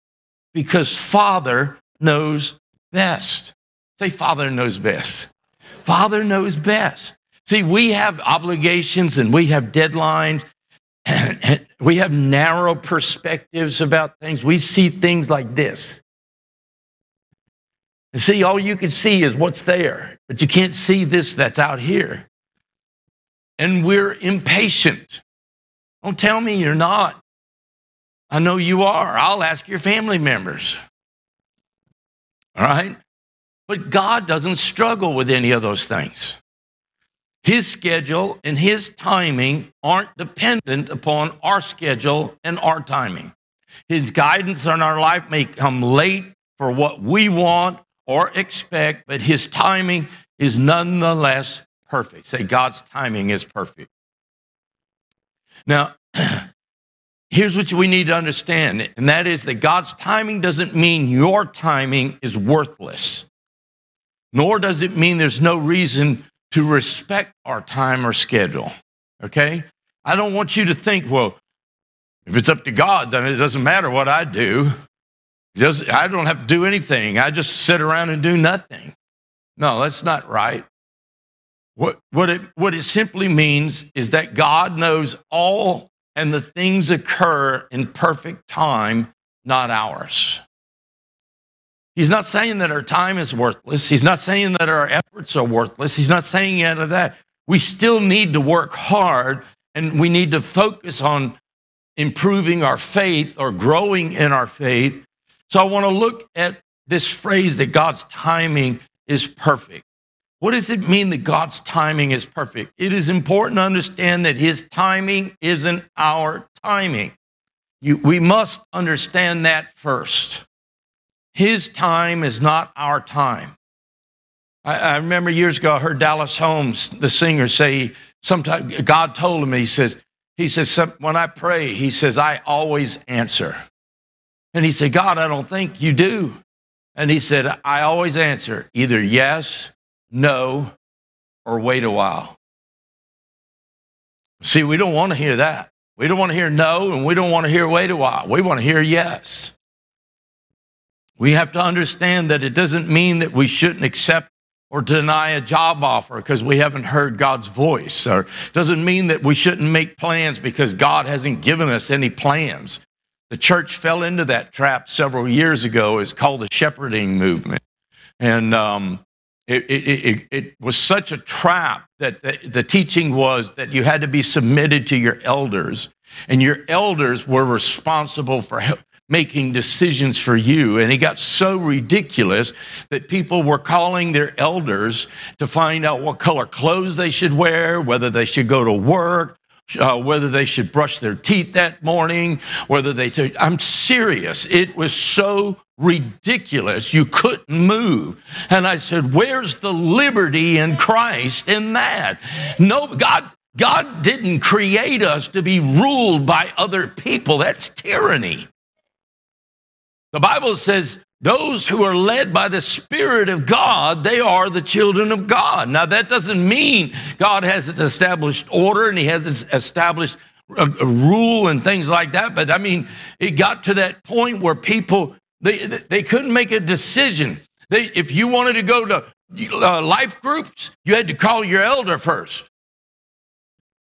because Father knows best. Say, Father knows best. Father knows best. See, we have obligations and we have deadlines we have narrow perspectives about things. We see things like this. And see, all you can see is what's there, but you can't see this that's out here. And we're impatient. Don't tell me you're not. I know you are. I'll ask your family members. All right? But God doesn't struggle with any of those things. His schedule and his timing aren't dependent upon our schedule and our timing. His guidance on our life may come late for what we want or expect, but his timing is nonetheless perfect. Say, God's timing is perfect. Now, here's what we need to understand, and that is that God's timing doesn't mean your timing is worthless, nor does it mean there's no reason to respect our time or schedule. Okay? I don't want you to think, well, if it's up to God, then it doesn't matter what I do. Doesn't- I don't have to do anything. I just sit around and do nothing. No, that's not right. What, what, it, what it simply means is that God knows all and the things occur in perfect time, not ours. He's not saying that our time is worthless. He's not saying that our efforts are worthless. He's not saying any of that. We still need to work hard and we need to focus on improving our faith or growing in our faith. So I want to look at this phrase that God's timing is perfect. What does it mean that God's timing is perfect? It is important to understand that His timing isn't our timing. You, we must understand that first. His time is not our time. I, I remember years ago, I heard Dallas Holmes, the singer, say, sometimes God told him, he says, he says, when I pray, he says, I always answer. And he said, God, I don't think you do. And he said, I always answer either yes, no, or wait a while. See, we don't want to hear that. We don't want to hear no, and we don't want to hear wait a while. We want to hear yes. We have to understand that it doesn't mean that we shouldn't accept or deny a job offer because we haven't heard God's voice, or doesn't mean that we shouldn't make plans because God hasn't given us any plans. The church fell into that trap several years ago. It's called the shepherding movement. And um, it, it, it, it was such a trap that the, the teaching was that you had to be submitted to your elders, and your elders were responsible for making decisions for you. And it got so ridiculous that people were calling their elders to find out what color clothes they should wear, whether they should go to work, uh, whether they should brush their teeth that morning, whether they should. I'm serious. It was so ridiculous. You couldn't move. And I said, Where's the liberty in Christ in that? No, God. God didn't create us to be ruled by other people. That's tyranny. The Bible says those who are led by the Spirit of God, they are the children of God. Now, that doesn't mean God has an established order and He has established a, a rule and things like that. But I mean, it got to that point where people they they couldn't make a decision. They, if you wanted to go to uh, life groups, you had to call your elder first.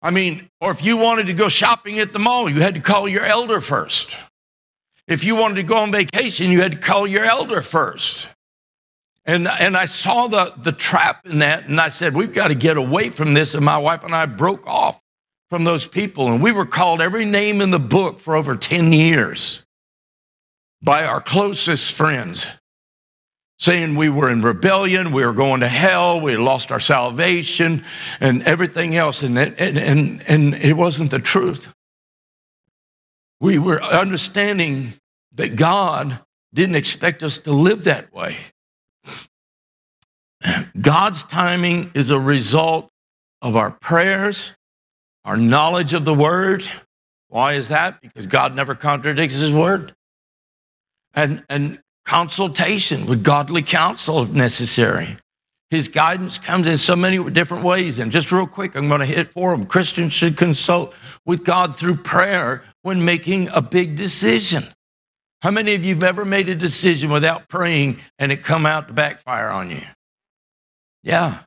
I mean, or if you wanted to go shopping at the mall, you had to call your elder first. If you wanted to go on vacation, you had to call your elder first. And, and I saw the, the trap in that, and I said, We've got to get away from this. And my wife and I broke off from those people. And we were called every name in the book for over 10 years by our closest friends, saying we were in rebellion, we were going to hell, we lost our salvation, and everything else. And, it, and, and, and it wasn't the truth. We were understanding that God didn't expect us to live that way. God's timing is a result of our prayers, our knowledge of the word. Why is that? Because God never contradicts his word. And, and consultation with godly counsel if necessary. His guidance comes in so many different ways. And just real quick, I'm going to hit for them. Christians should consult with God through prayer when making a big decision. How many of you have ever made a decision without praying and it come out to backfire on you? Yeah.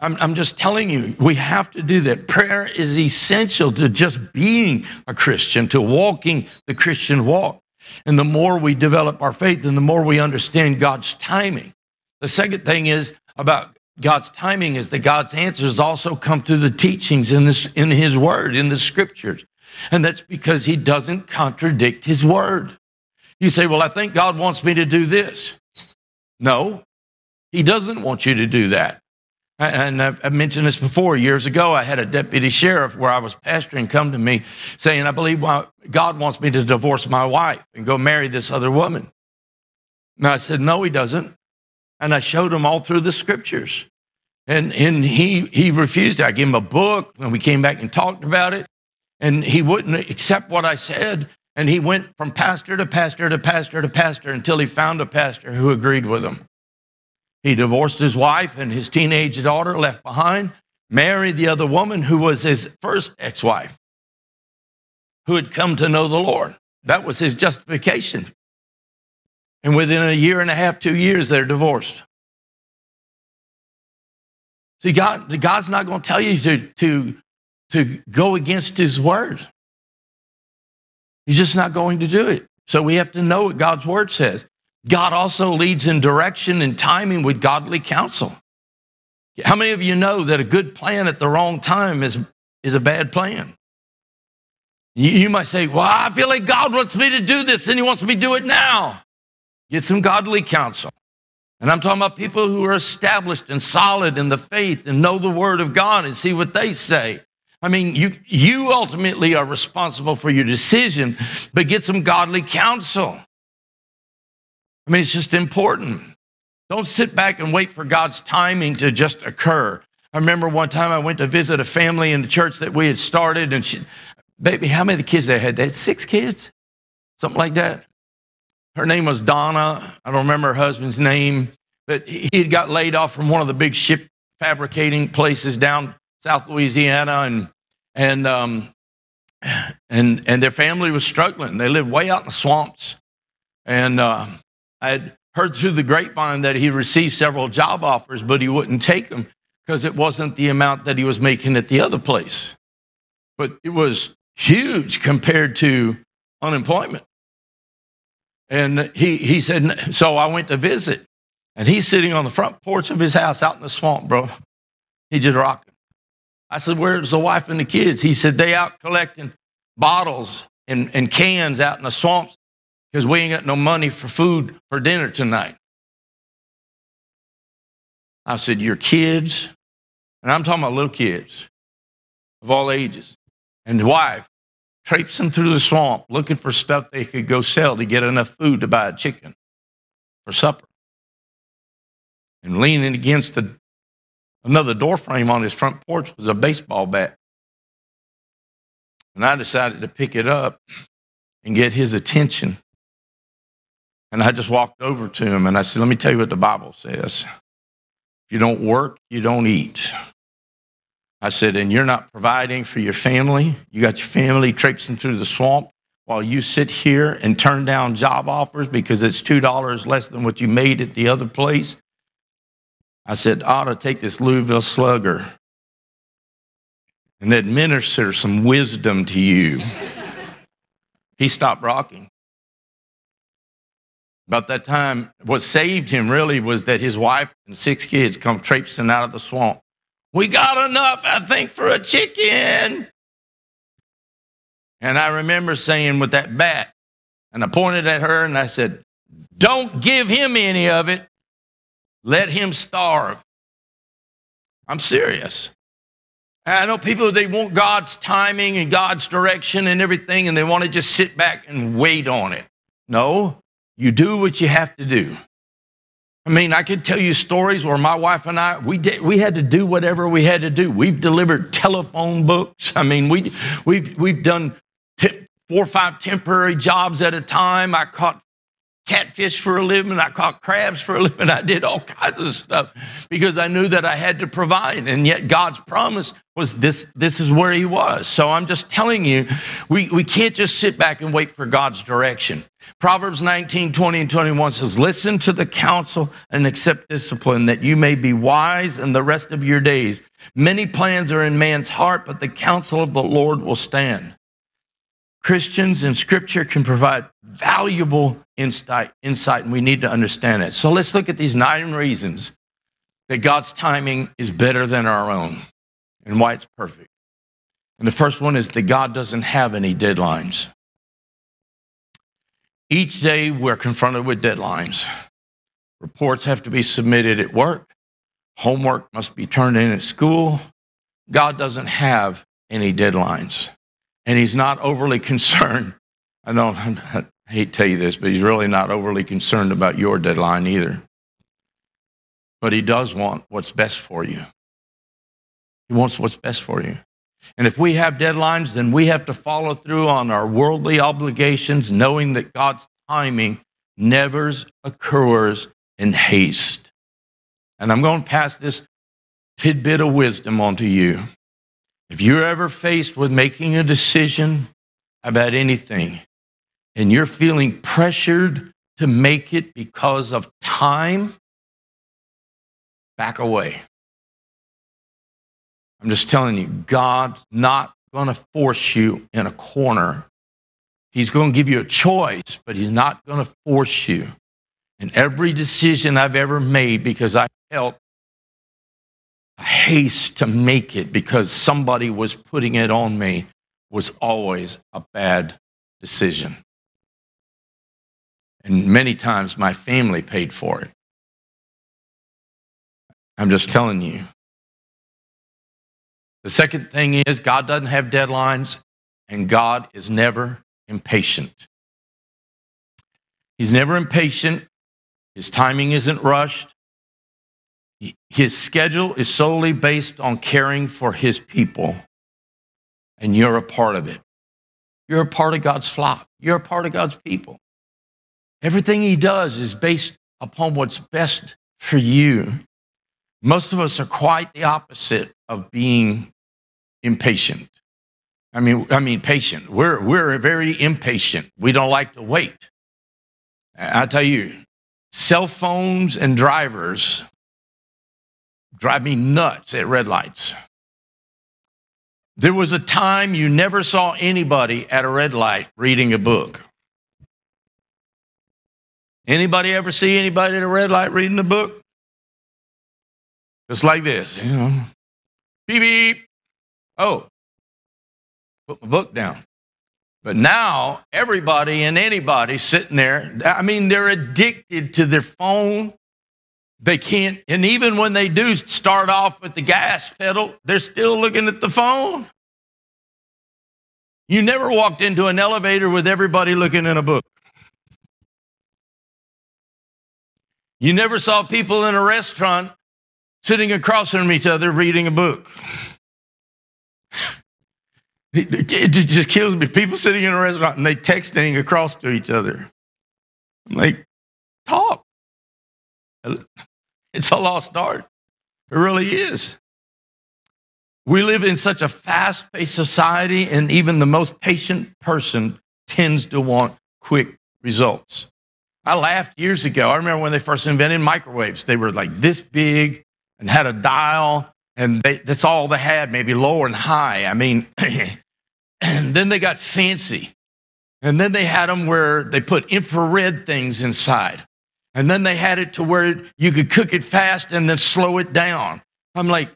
I'm, I'm just telling you, we have to do that. Prayer is essential to just being a Christian, to walking the Christian walk. And the more we develop our faith and the more we understand God's timing. The second thing is about God's timing is that God's answers also come through the teachings in this in his word, in the scriptures. And that's because he doesn't contradict his word. You say, Well, I think God wants me to do this. No, he doesn't want you to do that. And I've mentioned this before. Years ago, I had a deputy sheriff where I was pastoring come to me saying, I believe God wants me to divorce my wife and go marry this other woman. And I said, No, he doesn't. And I showed him all through the scriptures. And, and he, he refused. I gave him a book, and we came back and talked about it. And he wouldn't accept what I said. And he went from pastor to pastor to pastor to pastor until he found a pastor who agreed with him. He divorced his wife and his teenage daughter left behind, married the other woman who was his first ex wife, who had come to know the Lord. That was his justification. And within a year and a half, two years, they're divorced. See, God, God's not going to tell you to, to, to go against his word. He's just not going to do it. So we have to know what God's word says. God also leads in direction and timing with godly counsel. How many of you know that a good plan at the wrong time is, is a bad plan? You, you might say, Well, I feel like God wants me to do this and He wants me to do it now. Get some godly counsel. And I'm talking about people who are established and solid in the faith and know the word of God and see what they say. I mean, you, you ultimately are responsible for your decision, but get some godly counsel. I mean, it's just important. Don't sit back and wait for God's timing to just occur. I remember one time I went to visit a family in the church that we had started, and she, baby, how many the kids they had? They had six kids, something like that. Her name was Donna. I don't remember her husband's name, but he had got laid off from one of the big ship fabricating places down South Louisiana, and and um, and and their family was struggling. They lived way out in the swamps, and uh, I had heard through the grapevine that he received several job offers, but he wouldn't take them because it wasn't the amount that he was making at the other place. But it was huge compared to unemployment. And he, he said, so I went to visit, and he's sitting on the front porch of his house out in the swamp, bro. He just rocking. I said, Where's the wife and the kids? He said, They out collecting bottles and, and cans out in the swamps because we ain't got no money for food for dinner tonight. I said, Your kids, and I'm talking about little kids of all ages, and the wife traipsing through the swamp looking for stuff they could go sell to get enough food to buy a chicken for supper. And leaning against the, another door frame on his front porch was a baseball bat. And I decided to pick it up and get his attention. And I just walked over to him and I said, Let me tell you what the Bible says. If you don't work, you don't eat. I said, and you're not providing for your family. You got your family traipsing through the swamp while you sit here and turn down job offers because it's $2 less than what you made at the other place. I said, I ought to take this Louisville slugger and administer some wisdom to you. he stopped rocking. About that time, what saved him really was that his wife and six kids come traipsing out of the swamp. We got enough, I think, for a chicken. And I remember saying with that bat, and I pointed at her and I said, Don't give him any of it. Let him starve. I'm serious. I know people, they want God's timing and God's direction and everything, and they want to just sit back and wait on it. No, you do what you have to do. I mean, I could tell you stories where my wife and I, we, did, we had to do whatever we had to do. We've delivered telephone books. I mean, we, we've, we've done t- four or five temporary jobs at a time. I caught catfish for a living. I caught crabs for a living. I did all kinds of stuff because I knew that I had to provide. And yet God's promise was this, this is where he was. So I'm just telling you, we, we can't just sit back and wait for God's direction. Proverbs 19, 20 and 21 says, listen to the counsel and accept discipline that you may be wise in the rest of your days. Many plans are in man's heart, but the counsel of the Lord will stand. Christians and scripture can provide valuable insight, insight, and we need to understand it. So let's look at these nine reasons that God's timing is better than our own and why it's perfect. And the first one is that God doesn't have any deadlines. Each day we're confronted with deadlines. Reports have to be submitted at work, homework must be turned in at school. God doesn't have any deadlines, and He's not overly concerned. I don't I hate to tell you this, but He's really not overly concerned about your deadline either. But He does want what's best for you. He wants what's best for you. And if we have deadlines, then we have to follow through on our worldly obligations, knowing that God's timing never occurs in haste. And I'm going to pass this tidbit of wisdom onto you. If you're ever faced with making a decision about anything and you're feeling pressured to make it because of time, back away. I'm just telling you, God's not going to force you in a corner. He's going to give you a choice, but He's not going to force you. And every decision I've ever made because I felt haste to make it because somebody was putting it on me was always a bad decision. And many times my family paid for it. I'm just telling you. The second thing is God doesn't have deadlines and God is never impatient. He's never impatient. His timing isn't rushed. His schedule is solely based on caring for his people. And you're a part of it. You're a part of God's flock. You're a part of God's people. Everything he does is based upon what's best for you. Most of us are quite the opposite of being impatient. I mean, I mean patient. We're we're very impatient. We don't like to wait. I tell you, cell phones and drivers drive me nuts at red lights. There was a time you never saw anybody at a red light reading a book. Anybody ever see anybody at a red light reading a book? Just like this, you know. Beep beep. Oh, put my book down. But now everybody and anybody sitting there, I mean, they're addicted to their phone. They can't, and even when they do start off with the gas pedal, they're still looking at the phone. You never walked into an elevator with everybody looking in a book. You never saw people in a restaurant sitting across from each other reading a book. It just kills me. People sitting in a restaurant and they texting across to each other. I'm like, talk. It's a lost art. It really is. We live in such a fast paced society, and even the most patient person tends to want quick results. I laughed years ago. I remember when they first invented microwaves, they were like this big and had a dial, and they, that's all they had, maybe low and high. I mean, and then they got fancy. And then they had them where they put infrared things inside. And then they had it to where you could cook it fast and then slow it down. I'm like,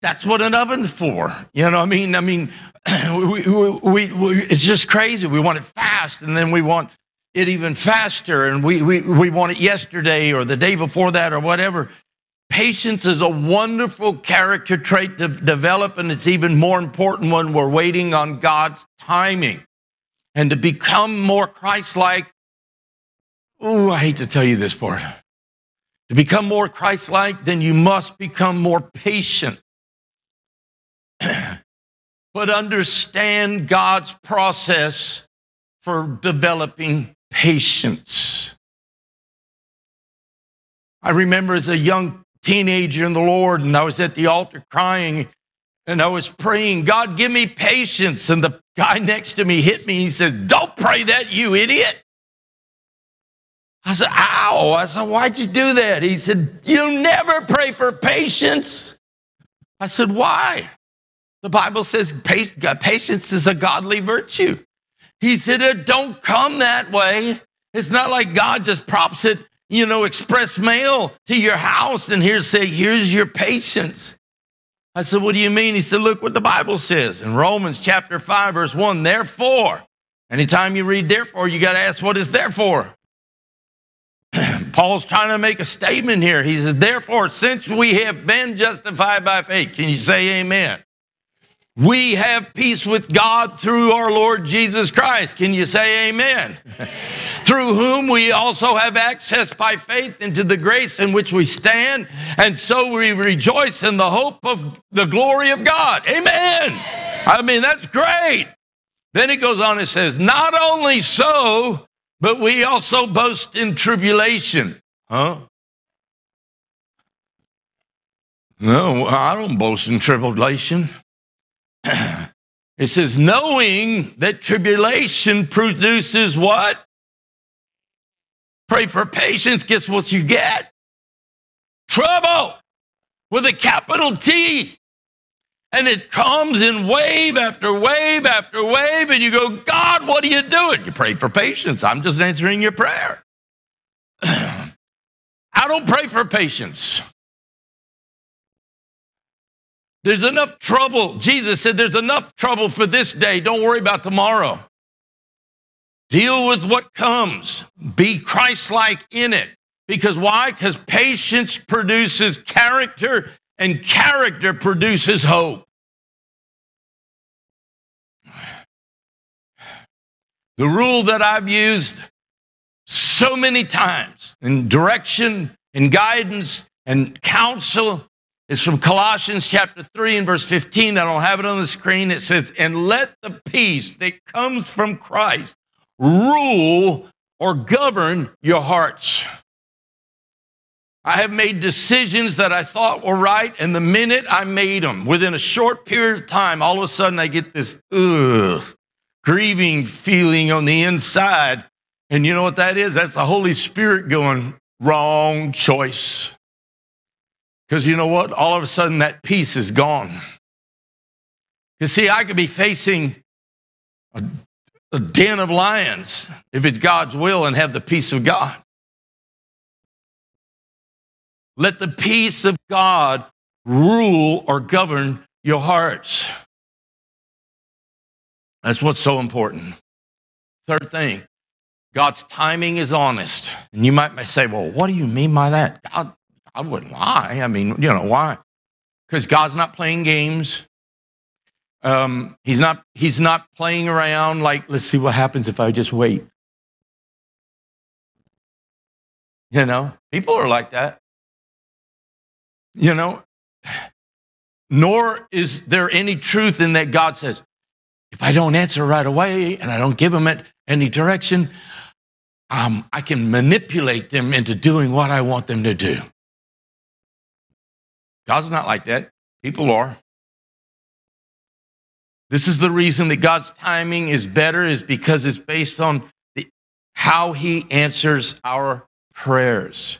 that's what an oven's for. You know, what I mean, I mean, we, we, we, it's just crazy. We want it fast, and then we want it even faster, and we, we, we want it yesterday or the day before that or whatever. Patience is a wonderful character trait to develop, and it's even more important when we're waiting on God's timing. And to become more Christ like, oh, I hate to tell you this part. To become more Christ like, then you must become more patient. but understand God's process for developing patience. I remember as a young teenager in the Lord, and I was at the altar crying, and I was praying, God, give me patience. And the guy next to me hit me. He said, Don't pray that, you idiot. I said, Ow. I said, Why'd you do that? He said, You never pray for patience. I said, Why? The Bible says uh, patience is a godly virtue. He said, It don't come that way. It's not like God just props it you know, express mail to your house and here say, here's your patience. I said, what do you mean? He said, look what the Bible says in Romans chapter 5, verse 1. Therefore, anytime you read therefore, you got to ask what is therefore. Paul's trying to make a statement here. He says, therefore, since we have been justified by faith, can you say amen? We have peace with God through our Lord Jesus Christ. Can you say amen? through whom we also have access by faith into the grace in which we stand, and so we rejoice in the hope of the glory of God. Amen. I mean, that's great. Then it goes on and says, Not only so, but we also boast in tribulation. Huh? No, I don't boast in tribulation. it says, knowing that tribulation produces what? Pray for patience. Guess what you get? Trouble with a capital T. And it comes in wave after wave after wave, and you go, God, what are you doing? You pray for patience. I'm just answering your prayer. I don't pray for patience. There's enough trouble. Jesus said, There's enough trouble for this day. Don't worry about tomorrow. Deal with what comes. Be Christ like in it. Because why? Because patience produces character, and character produces hope. The rule that I've used so many times in direction, in guidance, and counsel is from Colossians chapter 3 and verse 15. I don't have it on the screen. It says, And let the peace that comes from Christ rule or govern your hearts. I have made decisions that I thought were right, and the minute I made them, within a short period of time, all of a sudden I get this ugh, grieving feeling on the inside. And you know what that is? That's the Holy Spirit going, wrong choice. Because you know what? All of a sudden, that peace is gone. You see, I could be facing a, a den of lions if it's God's will and have the peace of God. Let the peace of God rule or govern your hearts. That's what's so important. Third thing, God's timing is honest. And you might say, well, what do you mean by that? God, I wouldn't lie. I mean, you know, why? Because God's not playing games. Um, he's not he's not playing around like, let's see what happens if I just wait. You know, people are like that. You know, nor is there any truth in that God says, if I don't answer right away and I don't give them any direction, um, I can manipulate them into doing what I want them to do. God's not like that. People are. This is the reason that God's timing is better is because it's based on the, how he answers our prayers.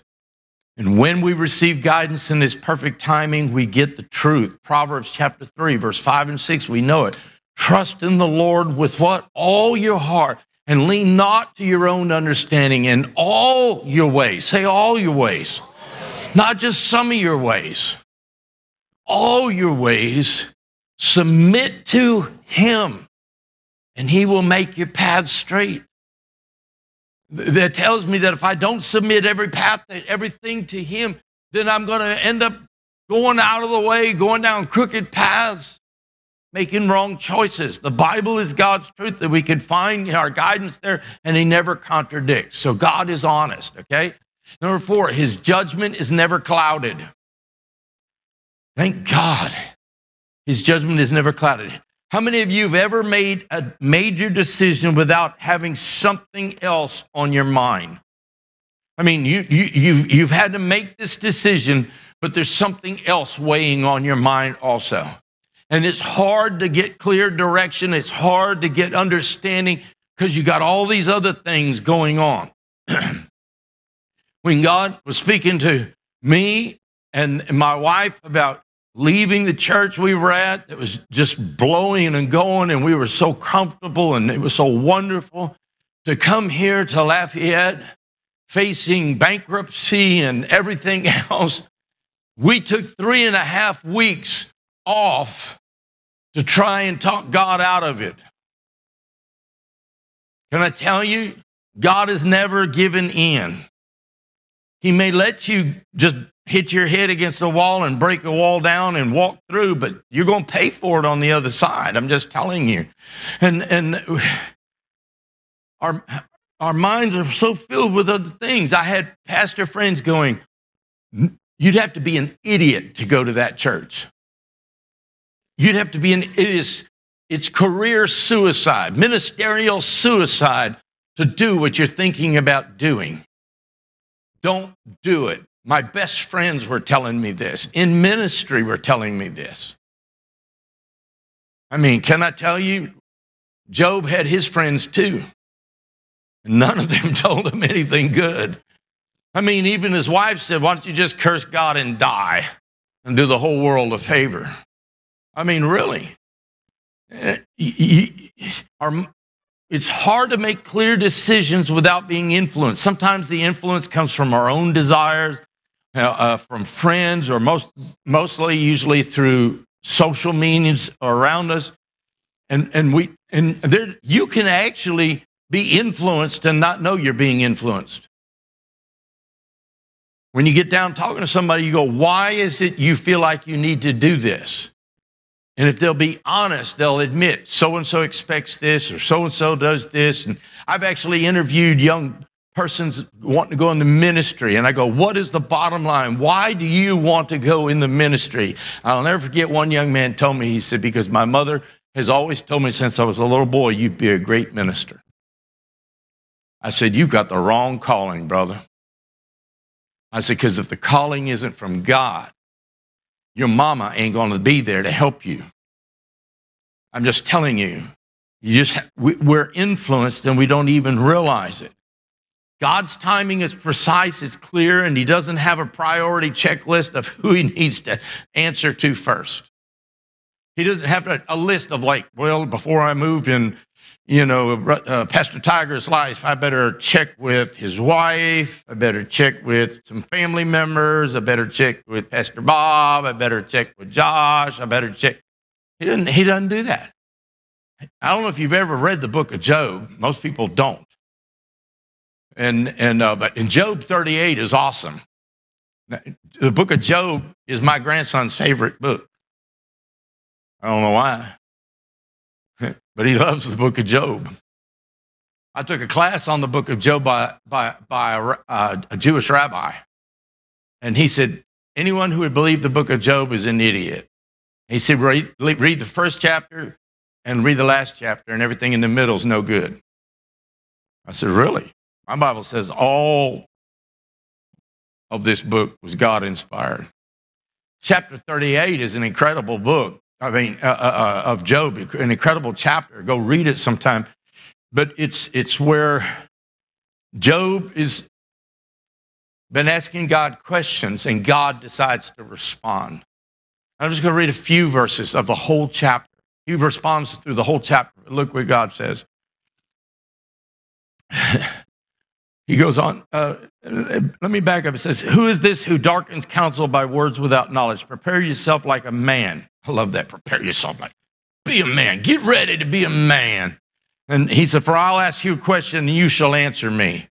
And when we receive guidance in his perfect timing, we get the truth. Proverbs chapter 3, verse 5 and 6, we know it. Trust in the Lord with what? All your heart and lean not to your own understanding in all your ways. Say all your ways, not just some of your ways all your ways, submit to Him, and He will make your path straight. That tells me that if I don't submit every path, everything to Him, then I'm going to end up going out of the way, going down crooked paths, making wrong choices. The Bible is God's truth that we can find our guidance there, and He never contradicts. So God is honest, okay? Number four, His judgment is never clouded. Thank God. His judgment is never clouded. How many of you have ever made a major decision without having something else on your mind? I mean, you, you, you've, you've had to make this decision, but there's something else weighing on your mind also. And it's hard to get clear direction. It's hard to get understanding because you got all these other things going on. when God was speaking to me and my wife about leaving the church we were at that was just blowing and going, and we were so comfortable and it was so wonderful to come here to Lafayette facing bankruptcy and everything else, we took three and a half weeks off to try and talk God out of it. Can I tell you, God has never given in. He may let you just hit your head against the wall and break a wall down and walk through, but you're going to pay for it on the other side. I'm just telling you. And and our our minds are so filled with other things. I had pastor friends going, "You'd have to be an idiot to go to that church. You'd have to be an it is it's career suicide, ministerial suicide to do what you're thinking about doing. Don't do it. My best friends were telling me this. In ministry, were telling me this. I mean, can I tell you? Job had his friends too. None of them told him anything good. I mean, even his wife said, Why don't you just curse God and die and do the whole world a favor? I mean, really. Eh, our, it's hard to make clear decisions without being influenced. Sometimes the influence comes from our own desires, uh, from friends, or most, mostly usually through social means around us. And, and, we, and there, you can actually be influenced and not know you're being influenced. When you get down talking to somebody, you go, Why is it you feel like you need to do this? And if they'll be honest, they'll admit so and so expects this or so and so does this. And I've actually interviewed young persons wanting to go into ministry. And I go, What is the bottom line? Why do you want to go in the ministry? I'll never forget one young man told me, he said, Because my mother has always told me since I was a little boy, you'd be a great minister. I said, You've got the wrong calling, brother. I said, Because if the calling isn't from God, your mama ain't going to be there to help you. I'm just telling you. You just we, we're influenced and we don't even realize it. God's timing is precise, it's clear, and He doesn't have a priority checklist of who He needs to answer to first. He doesn't have a, list of like, well, before I move in, you know, uh, Pastor Tiger's life, I better check with his wife. I better check with some family members. I better check with Pastor Bob. I better check with Josh. I better check. He doesn't, he doesn't do that. I don't know if you've ever read the book of Job. Most people don't. And, and uh, but in Job 38 is awesome. The book of Job is my grandson's favorite book. I don't know why, but he loves the book of Job. I took a class on the book of Job by, by, by a, uh, a Jewish rabbi, and he said, Anyone who would believe the book of Job is an idiot. He said, read, read the first chapter and read the last chapter, and everything in the middle is no good. I said, Really? My Bible says all of this book was God inspired. Chapter 38 is an incredible book. I mean, uh, uh, of Job, an incredible chapter. Go read it sometime. But it's, it's where Job is been asking God questions and God decides to respond. I'm just going to read a few verses of the whole chapter. He responds through the whole chapter. Look what God says. He goes on, uh, let me back up. It says, Who is this who darkens counsel by words without knowledge? Prepare yourself like a man. I love that. Prepare yourself like, be a man. Get ready to be a man. And he said, For I'll ask you a question and you shall answer me.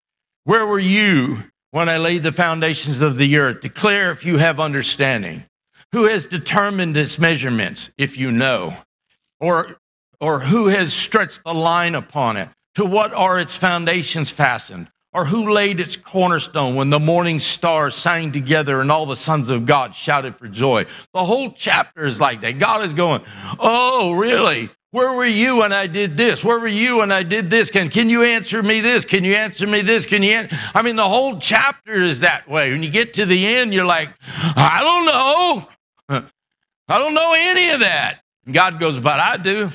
Where were you when I laid the foundations of the earth? Declare if you have understanding. Who has determined its measurements, if you know? Or, or who has stretched the line upon it? To what are its foundations fastened? Or who laid its cornerstone when the morning stars sang together and all the sons of God shouted for joy? The whole chapter is like that. God is going, Oh, really? Where were you when I did this? Where were you when I did this? Can, can you answer me this? Can you answer me this? Can you? An-? I mean, the whole chapter is that way. When you get to the end, you're like, I don't know. I don't know any of that. And God goes, But I do.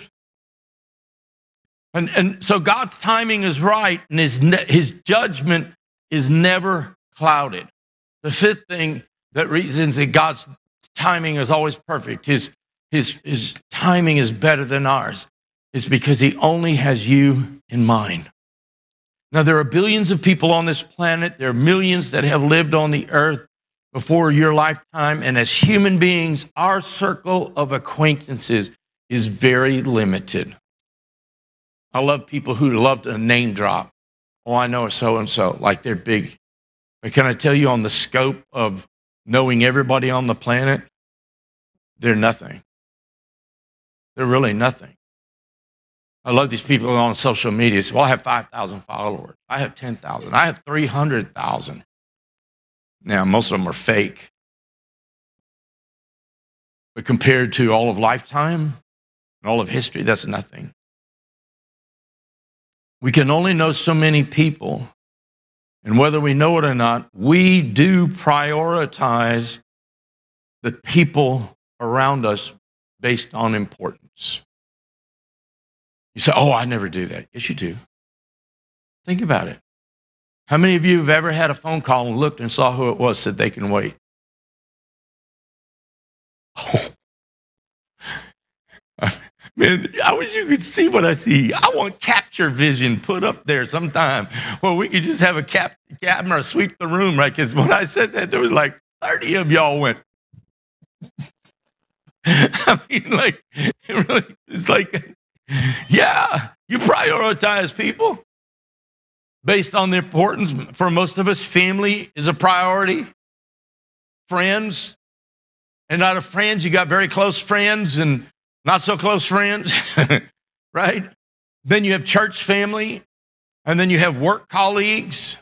And, and so God's timing is right, and his, his judgment is never clouded. The fifth thing that reasons that God's timing is always perfect, his, his, his timing is better than ours, is because he only has you in mind. Now, there are billions of people on this planet. There are millions that have lived on the earth before your lifetime. And as human beings, our circle of acquaintances is very limited. I love people who love to name drop. Oh, I know so and so, like they're big. But can I tell you on the scope of knowing everybody on the planet? They're nothing. They're really nothing. I love these people on social media. Well, I have 5,000 followers. I have 10,000. I have 300,000. Now, most of them are fake. But compared to all of lifetime and all of history, that's nothing. We can only know so many people. And whether we know it or not, we do prioritize the people around us based on importance. You say, Oh, I never do that. Yes, you do. Think about it. How many of you have ever had a phone call and looked and saw who it was, said they can wait? Man, I wish you could see what I see. I want capture vision put up there sometime. where we could just have a cap, camera sweep the room, right? Because when I said that, there was like 30 of y'all went. I mean, like, it really, it's like, yeah, you prioritize people based on the importance. For most of us, family is a priority, friends. And out of friends, you got very close friends and not so close friends, right? Then you have church family, and then you have work colleagues.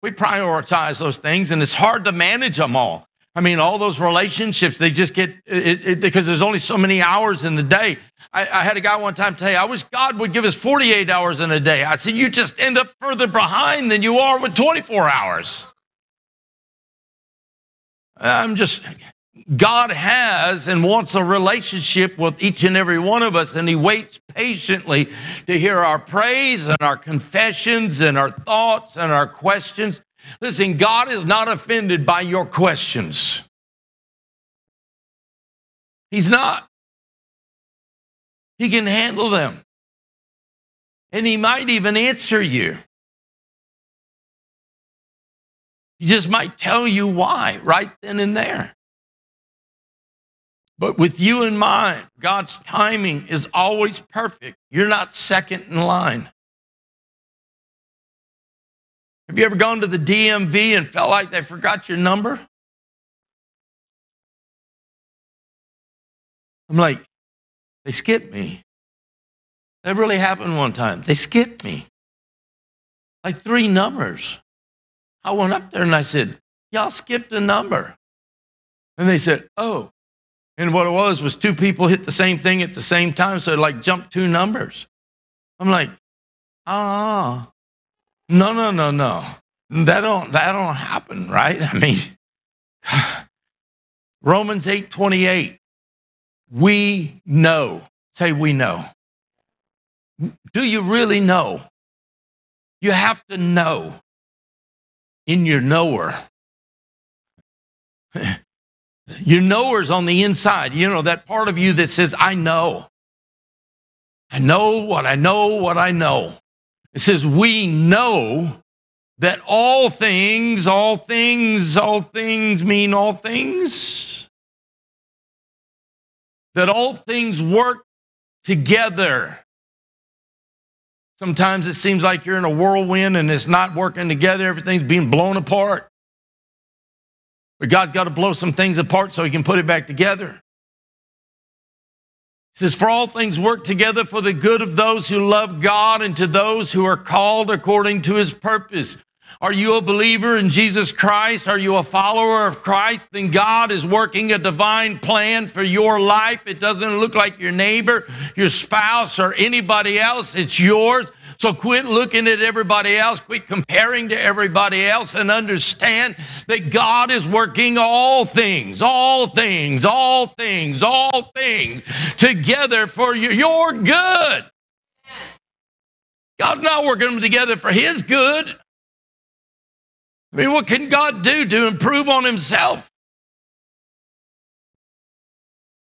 We prioritize those things, and it's hard to manage them all. I mean, all those relationships, they just get, it, it, because there's only so many hours in the day. I, I had a guy one time tell you, I wish God would give us 48 hours in a day. I said, you just end up further behind than you are with 24 hours. I'm just, God has and wants a relationship with each and every one of us, and He waits patiently to hear our praise and our confessions and our thoughts and our questions. Listen, God is not offended by your questions. He's not. He can handle them. And He might even answer you. He just might tell you why right then and there. But with you in mind, God's timing is always perfect. You're not second in line. Have you ever gone to the DMV and felt like they forgot your number? I'm like, they skipped me. That really happened one time. They skipped me. Like three numbers. I went up there and I said, Y'all skipped a number. And they said, Oh. And what it was was two people hit the same thing at the same time. So it like jumped two numbers. I'm like, ah. No, no, no, no. That don't that don't happen, right? I mean, Romans 8 28. We know. Say we know. Do you really know? You have to know in your knower. your knower's on the inside. You know, that part of you that says, I know. I know what I know, what I know. It says, We know that all things, all things, all things mean all things. That all things work together. Sometimes it seems like you're in a whirlwind and it's not working together, everything's being blown apart. But God's got to blow some things apart so He can put it back together. He says, For all things work together for the good of those who love God and to those who are called according to his purpose. Are you a believer in Jesus Christ? Are you a follower of Christ? Then God is working a divine plan for your life. It doesn't look like your neighbor, your spouse, or anybody else. It's yours. So quit looking at everybody else, quit comparing to everybody else, and understand that God is working all things, all things, all things, all things together for your good. God's not working them together for His good. I mean, what can God do to improve on Himself?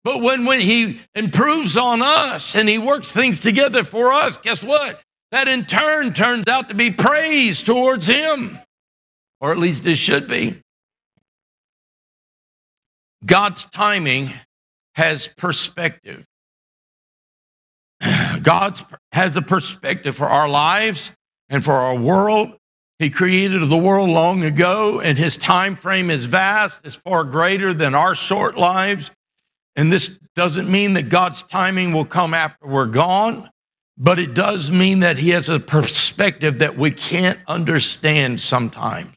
But when, when He improves on us and He works things together for us, guess what? That in turn turns out to be praise towards him, or at least it should be. God's timing has perspective. God has a perspective for our lives and for our world. He created the world long ago, and his time frame is vast, is far greater than our short lives. And this doesn't mean that God's timing will come after we're gone, but it does mean that he has a perspective that we can't understand sometimes.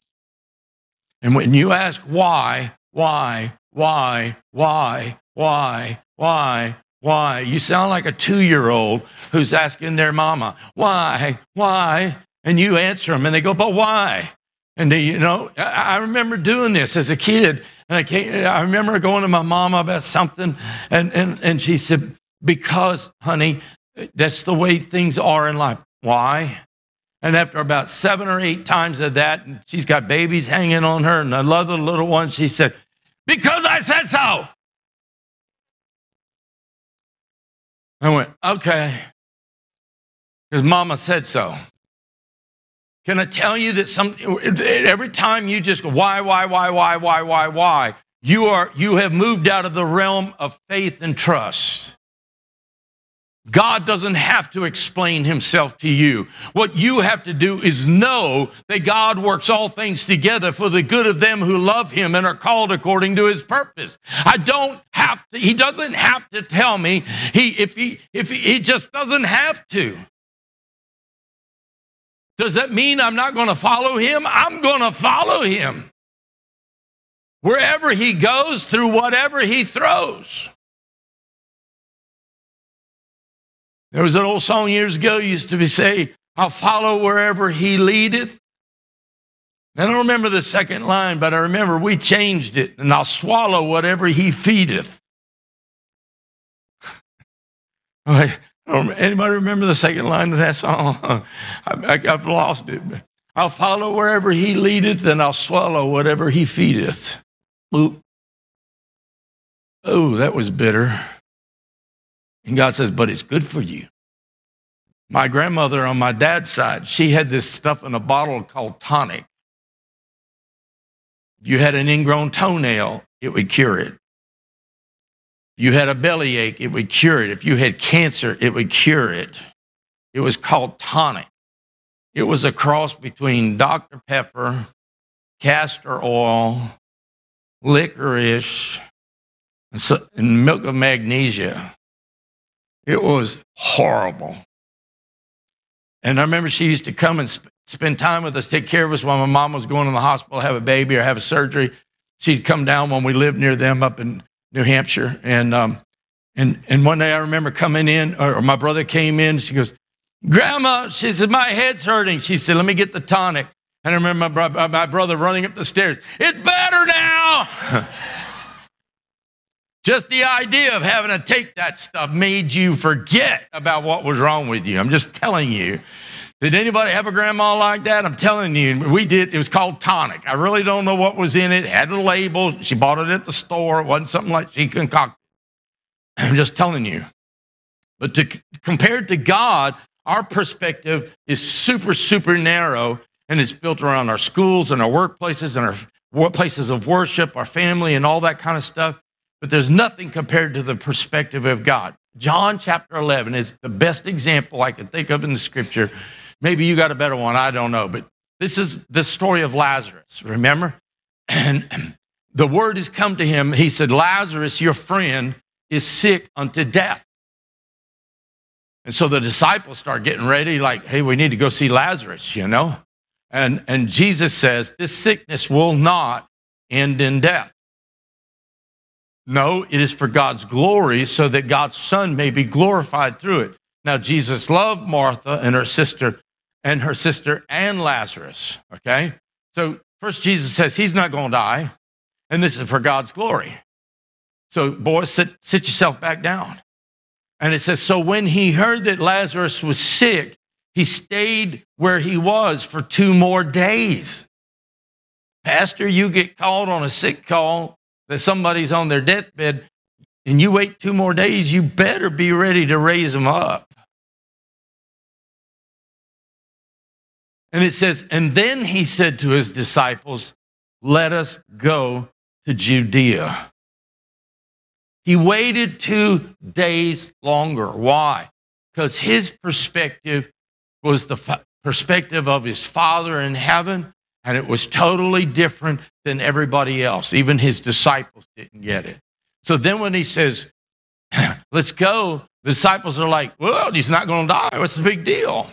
And when you ask why, why, why, why, why, why, why, you sound like a two year old who's asking their mama, why, why? And you answer them and they go, but why? And they, you know, I remember doing this as a kid. And I, came, I remember going to my mama about something, and, and, and she said, Because, honey, that's the way things are in life. Why? And after about seven or eight times of that, and she's got babies hanging on her and another little one, she said, Because I said so. I went, Okay. Because mama said so. Can I tell you that some every time you just go, why, why, why, why, why, why, why, you are you have moved out of the realm of faith and trust. God doesn't have to explain himself to you. What you have to do is know that God works all things together for the good of them who love him and are called according to his purpose. I don't have to, he doesn't have to tell me. He if he if he, he just doesn't have to. Does that mean I'm not going to follow him? I'm going to follow him. Wherever he goes, through whatever he throws. There was an old song years ago used to be say, I'll follow wherever he leadeth. I don't remember the second line, but I remember we changed it, and I'll swallow whatever he feedeth. Anybody remember the second line of that song? I, have lost it. I'll follow wherever he leadeth, and I'll swallow whatever he feedeth. Oop. Oh, that was bitter. And God says, but it's good for you. My grandmother on my dad's side, she had this stuff in a bottle called tonic. You had an ingrown toenail, it would cure it. You had a bellyache, it would cure it. If you had cancer, it would cure it. It was called tonic. It was a cross between Dr. Pepper, castor oil, licorice, and milk of magnesia. It was horrible. And I remember she used to come and sp- spend time with us, take care of us while my mom was going to the hospital, have a baby or have a surgery. She'd come down when we lived near them up in New Hampshire. And, um, and, and one day I remember coming in, or, or my brother came in. She goes, Grandma, she said, my head's hurting. She said, let me get the tonic. And I remember my, bro- my brother running up the stairs. It's better now. Just the idea of having to take that stuff made you forget about what was wrong with you. I'm just telling you. Did anybody have a grandma like that? I'm telling you, we did. It was called tonic. I really don't know what was in it. it had a label. She bought it at the store. It wasn't something like she concocted. I'm just telling you. But to compared to God, our perspective is super, super narrow, and it's built around our schools and our workplaces and our places of worship, our family, and all that kind of stuff but there's nothing compared to the perspective of God. John chapter 11 is the best example I can think of in the scripture. Maybe you got a better one, I don't know, but this is the story of Lazarus, remember? And the word has come to him. He said, Lazarus, your friend, is sick unto death. And so the disciples start getting ready, like, hey, we need to go see Lazarus, you know? And, and Jesus says, this sickness will not end in death. No, it is for God's glory so that God's Son may be glorified through it. Now, Jesus loved Martha and her sister and her sister and Lazarus. Okay? So, first, Jesus says he's not going to die, and this is for God's glory. So, boys, sit, sit yourself back down. And it says, So when he heard that Lazarus was sick, he stayed where he was for two more days. Pastor, you get called on a sick call that somebody's on their deathbed and you wait two more days, you better be ready to raise them up. And it says, And then he said to his disciples, Let us go to Judea. He waited two days longer. Why? Because his perspective was the perspective of his Father in heaven, and it was totally different than everybody else. Even his disciples didn't get it. So then when he says, Let's go, the disciples are like, Well, he's not going to die. What's the big deal?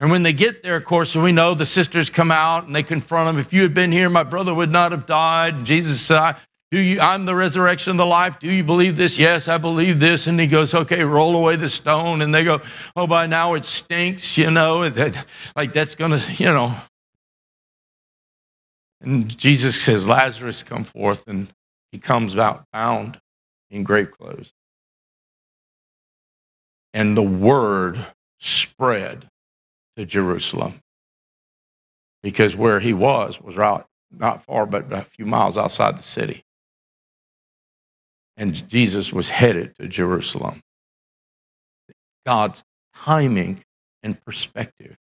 And when they get there, of course, we know the sisters come out and they confront him. If you had been here, my brother would not have died. And Jesus said, Do you, I'm the resurrection of the life. Do you believe this? Yes, I believe this. And he goes, Okay, roll away the stone. And they go, Oh, by now it stinks, you know, like that's going to, you know. And Jesus says, Lazarus, come forth. And he comes out bound in grave clothes. And the word spread to Jerusalem because where he was was right, not far, but a few miles outside the city. And Jesus was headed to Jerusalem. God's timing and perspective.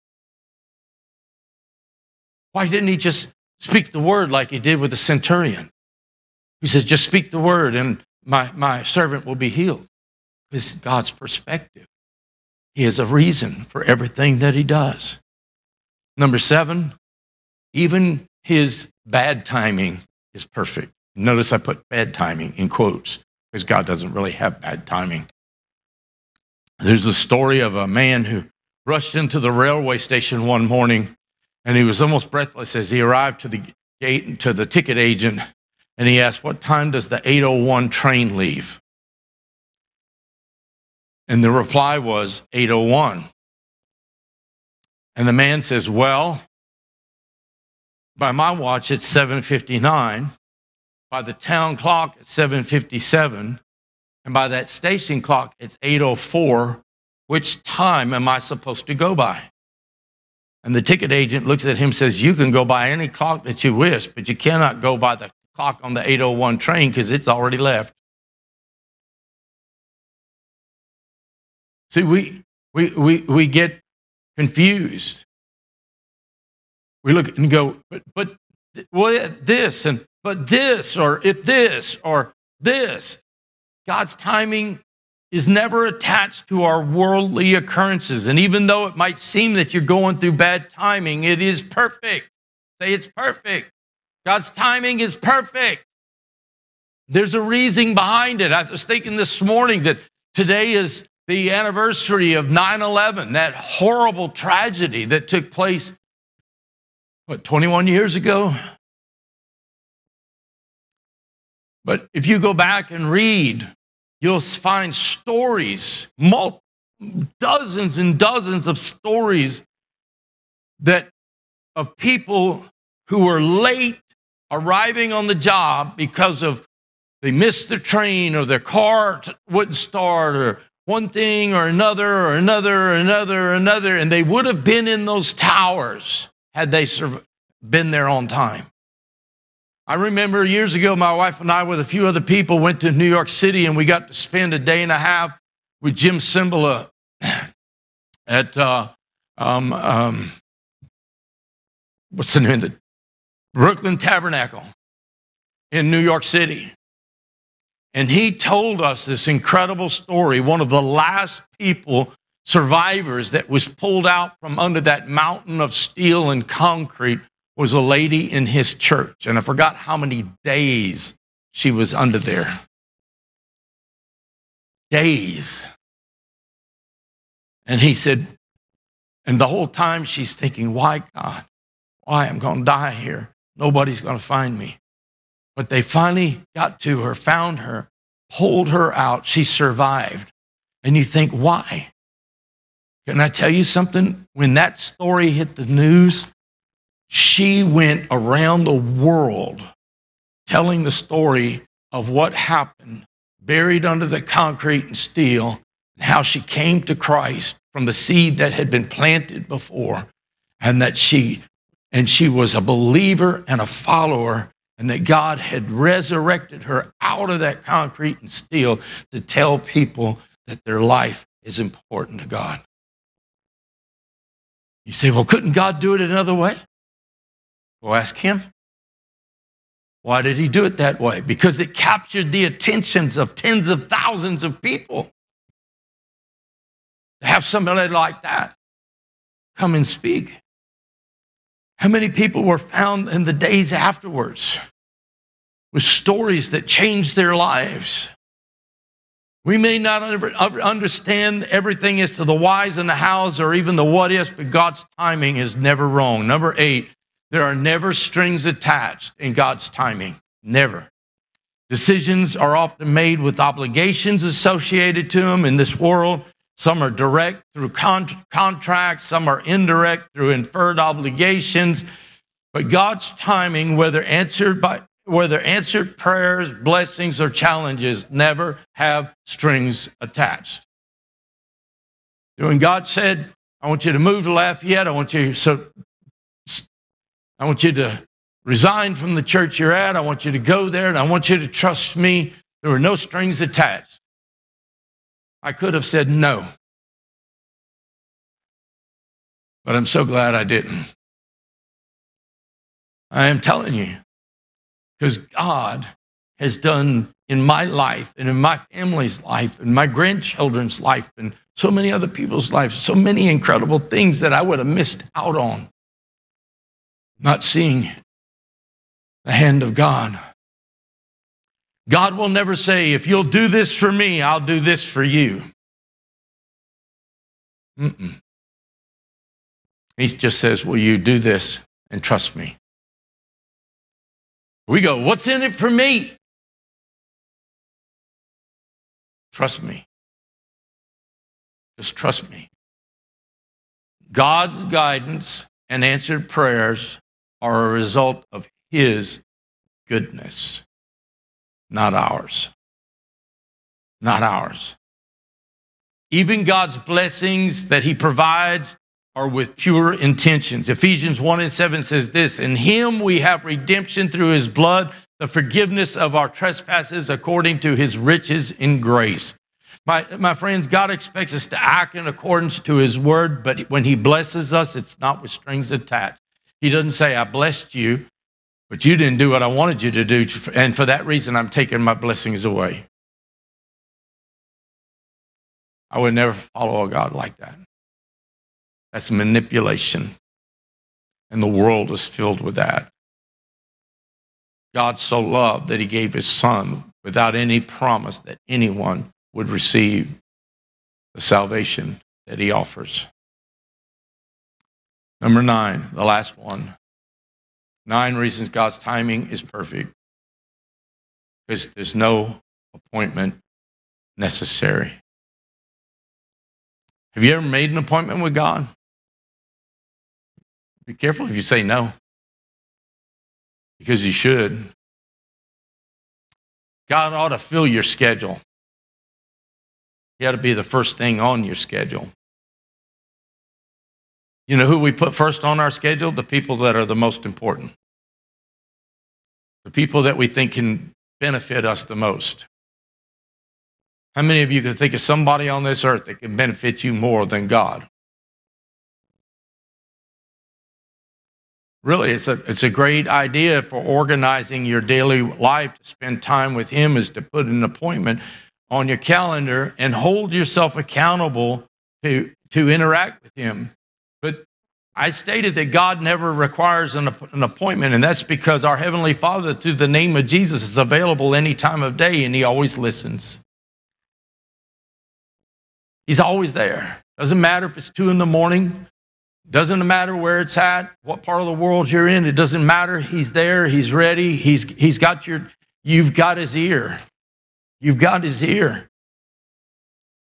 Why didn't he just speak the word like he did with the centurion? He says, just speak the word and my, my servant will be healed. Because God's perspective. He has a reason for everything that he does. Number seven, even his bad timing is perfect. Notice I put bad timing in quotes because God doesn't really have bad timing. There's a story of a man who rushed into the railway station one morning and he was almost breathless as he arrived to the gate and to the ticket agent and he asked, What time does the 801 train leave? And the reply was 801. And the man says, Well, by my watch, it's 759. By the town clock, it's 757. And by that station clock, it's 804. Which time am I supposed to go by? And the ticket agent looks at him says, You can go by any clock that you wish, but you cannot go by the clock on the 801 train because it's already left. See, we, we, we, we get confused. We look and go, but, but well, this and but this or if this or this. God's timing is never attached to our worldly occurrences. And even though it might seem that you're going through bad timing, it is perfect. Say it's perfect. God's timing is perfect. There's a reason behind it. I was thinking this morning that today is the anniversary of 9 11, that horrible tragedy that took place, what, 21 years ago? But if you go back and read, you'll find stories, dozens and dozens of stories that of people who were late arriving on the job because of they missed their train or their car wouldn't start or one thing or another or another or another or another and they would have been in those towers had they been there on time I remember years ago, my wife and I, with a few other people, went to New York City and we got to spend a day and a half with Jim Cymbala at, uh, um, um, what's the name of the Brooklyn Tabernacle in New York City. And he told us this incredible story. One of the last people, survivors, that was pulled out from under that mountain of steel and concrete was a lady in his church, and I forgot how many days she was under there. Days. And he said, and the whole time she's thinking, why, God? Why? I'm going to die here. Nobody's going to find me. But they finally got to her, found her, pulled her out. She survived. And you think, why? Can I tell you something? When that story hit the news, she went around the world telling the story of what happened, buried under the concrete and steel, and how she came to Christ from the seed that had been planted before, and that she and she was a believer and a follower, and that God had resurrected her out of that concrete and steel to tell people that their life is important to God. You say, well, couldn't God do it another way? Well, ask Him. Why did He do it that way? Because it captured the attentions of tens of thousands of people. To have somebody like that come and speak. How many people were found in the days afterwards with stories that changed their lives? We may not understand everything as to the whys and the hows or even the what ifs, but God's timing is never wrong. Number eight, there are never strings attached in God's timing. Never. Decisions are often made with obligations associated to them in this world. Some are direct through con- contracts, some are indirect through inferred obligations. But God's timing, whether answered by whether answered prayers, blessings, or challenges, never have strings attached. When God said, I want you to move to Lafayette, I want you so I want you to resign from the church you're at, I want you to go there, and I want you to trust me. There were no strings attached. I could have said no. But I'm so glad I didn't. I am telling you, because God has done in my life and in my family's life and my grandchildren's life and so many other people's lives, so many incredible things that I would have missed out on. Not seeing the hand of God. God will never say, if you'll do this for me, I'll do this for you. Mm-mm. He just says, Will you do this and trust me? We go, What's in it for me? Trust me. Just trust me. God's guidance and answered prayers are a result of His goodness, not ours. Not ours. Even God's blessings that He provides are with pure intentions. Ephesians 1 and 7 says this In Him we have redemption through His blood, the forgiveness of our trespasses according to His riches in grace. My, my friends, God expects us to act in accordance to His word, but when He blesses us, it's not with strings attached. He doesn't say, I blessed you, but you didn't do what I wanted you to do, and for that reason, I'm taking my blessings away. I would never follow a God like that. That's manipulation. And the world is filled with that. God so loved that he gave his son without any promise that anyone would receive the salvation that he offers. Number nine, the last one. Nine reasons God's timing is perfect. Because there's no appointment necessary. Have you ever made an appointment with God? Be careful if you say no, because you should. God ought to fill your schedule. He ought to be the first thing on your schedule. You know who we put first on our schedule? The people that are the most important. The people that we think can benefit us the most. How many of you can think of somebody on this earth that can benefit you more than God? Really, it's a, it's a great idea for organizing your daily life to spend time with Him, is to put an appointment on your calendar and hold yourself accountable to, to interact with Him. But I stated that God never requires an, an appointment, and that's because our Heavenly Father, through the name of Jesus, is available any time of day and He always listens. He's always there. Doesn't matter if it's two in the morning, doesn't matter where it's at, what part of the world you're in. It doesn't matter. He's there. He's ready. He's, he's got your, you've got his ear. You've got his ear.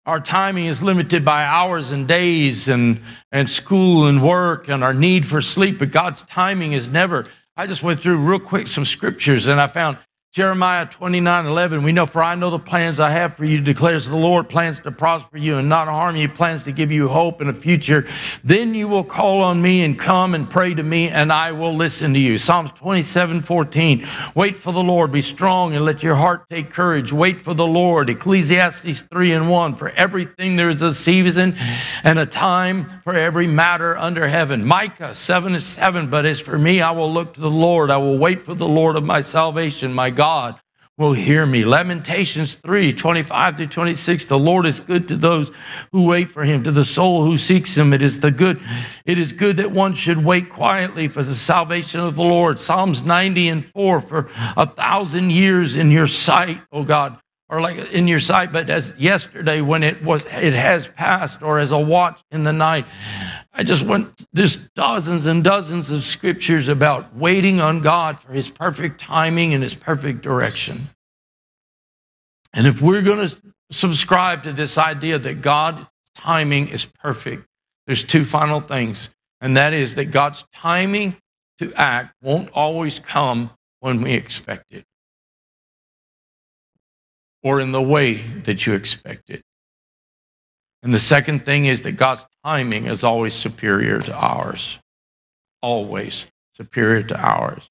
Our timing is limited by hours and days and, and school and work and our need for sleep, but God's timing is never. I just went through real quick some scriptures and I found Jeremiah 29 11, we know, for I know the plans I have for you, declares the Lord, plans to prosper you and not harm you, plans to give you hope in the future. Then you will call on me and come and pray to me, and I will listen to you. Psalms 27 14, wait for the Lord, be strong, and let your heart take courage. Wait for the Lord. Ecclesiastes 3 and 1, for everything there is a season and a time for every matter under heaven. Micah 7 and 7, but as for me, I will look to the Lord, I will wait for the Lord of my salvation, my God will hear me. Lamentations 3 25 through 26. The Lord is good to those who wait for him, to the soul who seeks him. It is the good, it is good that one should wait quietly for the salvation of the Lord. Psalms 90 and 4 for a thousand years in your sight, O God. Or like in your sight, but as yesterday when it was it has passed, or as a watch in the night. I just went, there's dozens and dozens of scriptures about waiting on God for his perfect timing and his perfect direction. And if we're going to subscribe to this idea that God's timing is perfect, there's two final things. And that is that God's timing to act won't always come when we expect it or in the way that you expect it. And the second thing is that God's timing is always superior to ours. Always superior to ours.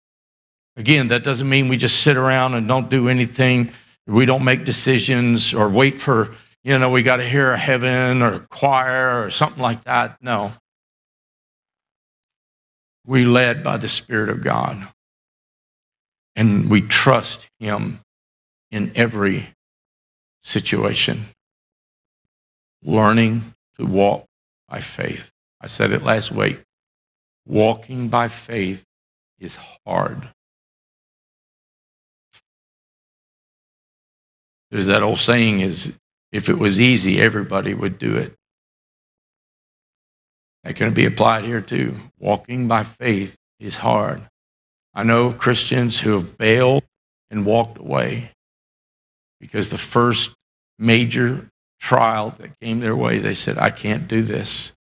Again, that doesn't mean we just sit around and don't do anything. We don't make decisions or wait for, you know, we got to hear a heaven or a choir or something like that. No. We led by the Spirit of God. And we trust Him in every situation learning to walk by faith. I said it last week. Walking by faith is hard. There's that old saying is if it was easy, everybody would do it. That can be applied here too. Walking by faith is hard. I know Christians who have bailed and walked away because the first major trial that came their way, they said, I can't do this.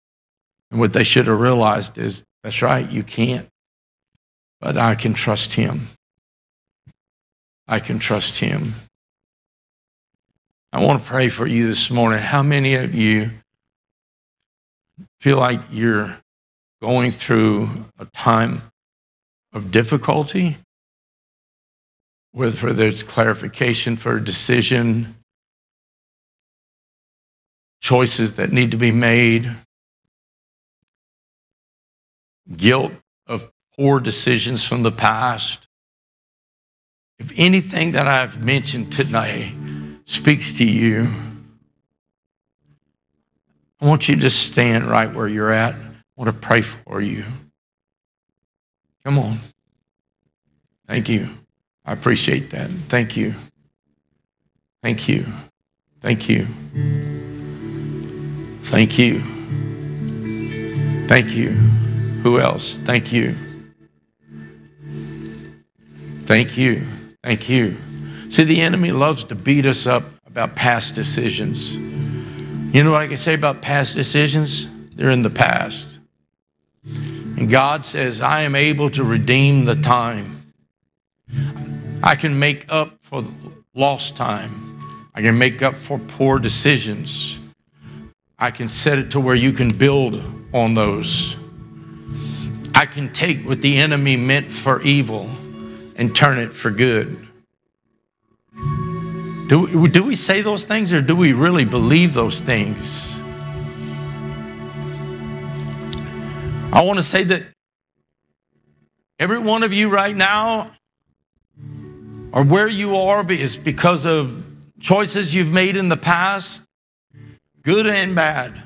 And what they should have realized is, that's right, you can't. But I can trust him. I can trust him. I want to pray for you this morning. How many of you feel like you're going through a time of difficulty? Whether there's clarification for a decision, choices that need to be made, guilt of poor decisions from the past. If anything that I've mentioned today speaks to you, I want you to stand right where you're at. I want to pray for you. Come on. Thank you. I appreciate that. Thank you. Thank you. Thank you. Thank you. Thank you. Who else? Thank you. Thank you. Thank you. See, the enemy loves to beat us up about past decisions. You know what I can say about past decisions? They're in the past. And God says, I am able to redeem the time. I can make up for lost time. I can make up for poor decisions. I can set it to where you can build on those. I can take what the enemy meant for evil and turn it for good. Do, do we say those things or do we really believe those things? I want to say that every one of you right now, or where you are, is because of choices you've made in the past good and bad.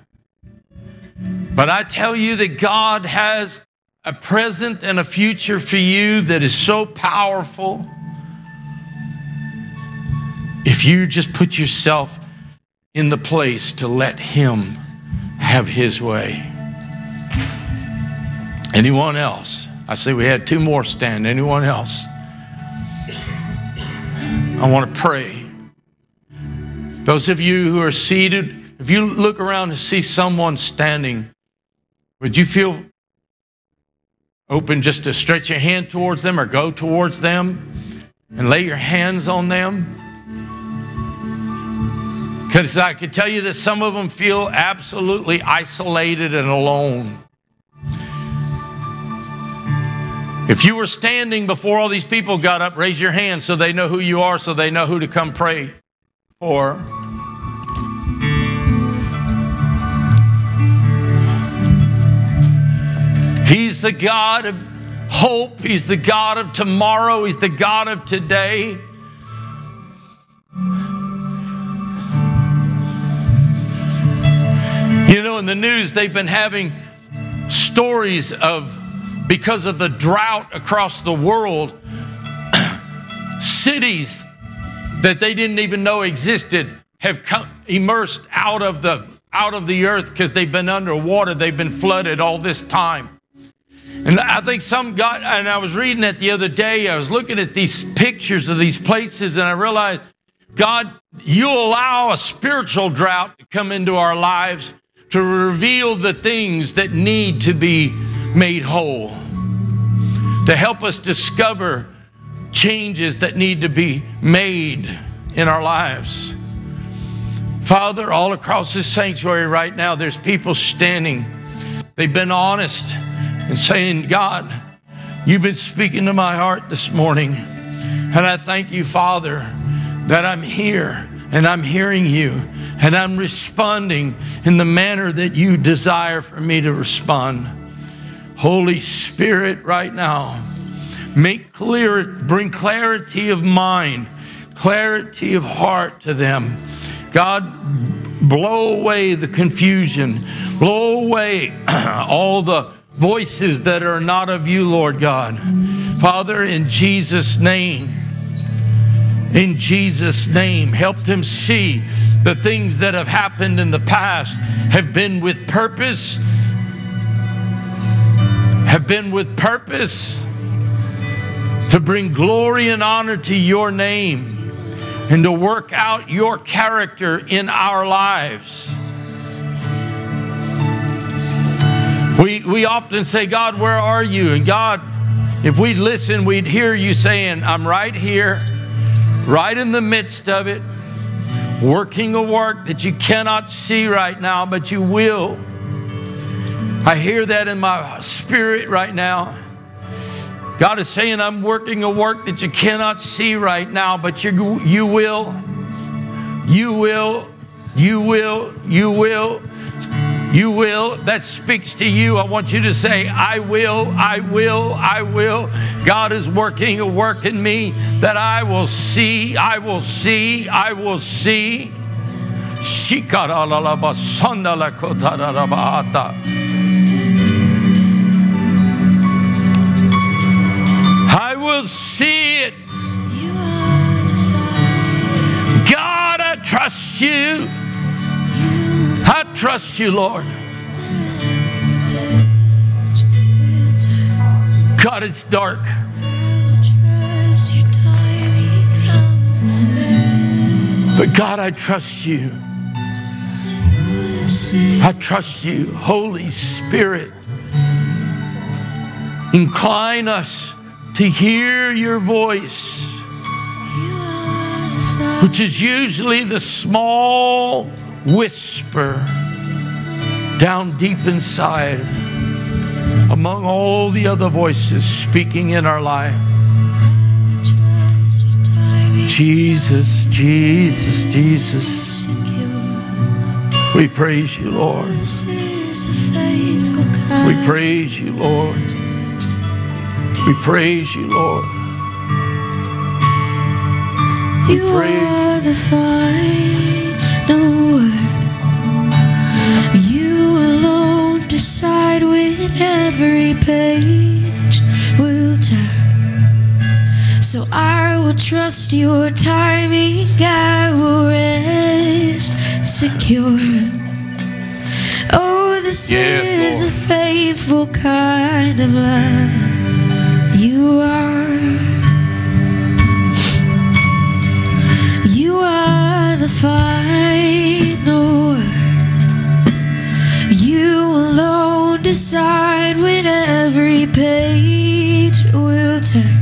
But I tell you that God has a present and a future for you that is so powerful. If you just put yourself in the place to let Him have His way. Anyone else? I see we had two more stand. Anyone else? I want to pray. Those of you who are seated, if you look around and see someone standing, would you feel open just to stretch your hand towards them or go towards them? and lay your hands on them? Because I could tell you that some of them feel absolutely isolated and alone. If you were standing before all these people got up, raise your hand so they know who you are, so they know who to come pray for. He's the God of hope. He's the God of tomorrow. He's the God of today. You know, in the news, they've been having stories of because of the drought across the world, cities that they didn't even know existed have come immersed out of the out of the earth because they've been underwater. They've been flooded all this time. And I think some got, and I was reading it the other day, I was looking at these pictures of these places, and I realized, God, you allow a spiritual drought to come into our lives to reveal the things that need to be made whole, to help us discover changes that need to be made in our lives. Father, all across this sanctuary right now, there's people standing. They've been honest and saying, God, you've been speaking to my heart this morning. And I thank you, Father, that I'm here and I'm hearing you and I'm responding in the manner that you desire for me to respond. Holy Spirit, right now, make clear, bring clarity of mind, clarity of heart to them. God, blow away the confusion, blow away all the voices that are not of you, Lord God. Father, in Jesus' name, in Jesus' name, help them see the things that have happened in the past have been with purpose, have been with purpose to bring glory and honor to your name and to work out your character in our lives. We, we often say, God, where are you? And God, if we'd listen, we'd hear you saying, I'm right here, right in the midst of it, working a work that you cannot see right now, but you will. I hear that in my spirit right now. God is saying, I'm working a work that you cannot see right now, but you, you will. You will. You will. You will. You will. That speaks to you. I want you to say, I will, I will, I will. God is working a work in me that I will see, I will see, I will see. I will see it. You are the fire. God, I trust you. I trust you, Lord. God, it's dark. But God, I trust you. I trust you, Holy Spirit. Incline us to hear your voice, which is usually the small whisper down deep inside among all the other voices speaking in our life. Trust your timing Jesus, Jesus, Jesus. We praise you, Lord. This is a faithful We praise you, Lord. We praise you, Lord. You praise are the final word. You alone decide when every page will turn. So I will trust your timing. I will rest secure. Oh, this Yes, is Lord. a faithful kind of love. You are. You are the final word. You alone decide when every page will turn.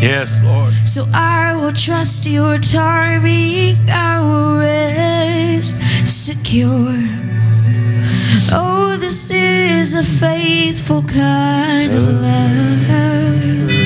Yes, Lord. So I will trust your timing. I will rest secure. Is a faithful kind of love.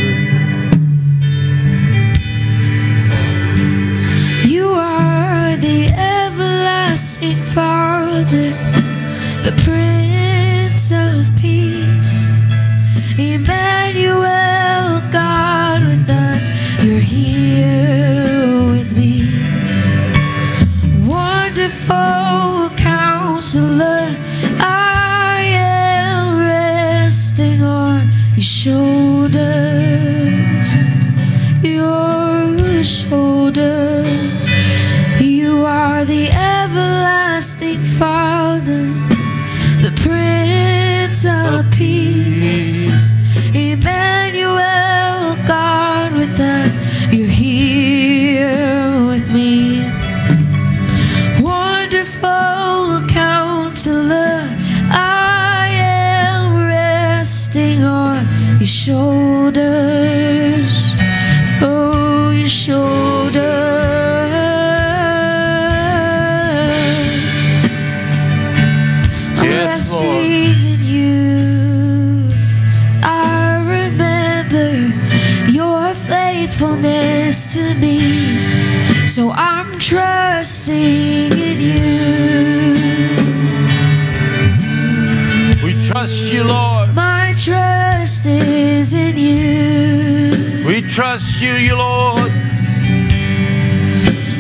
Trust you, you Lord.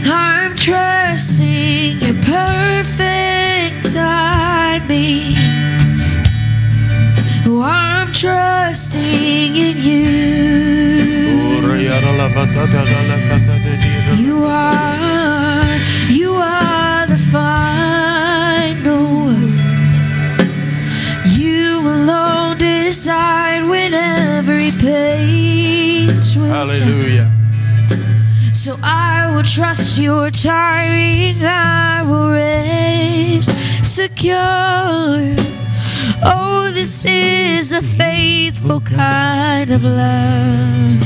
I'm trusting your perfect timing. Oh, I'm trusting in you. You trust your timing. I will rest secure. Oh, this is a faithful kind of love.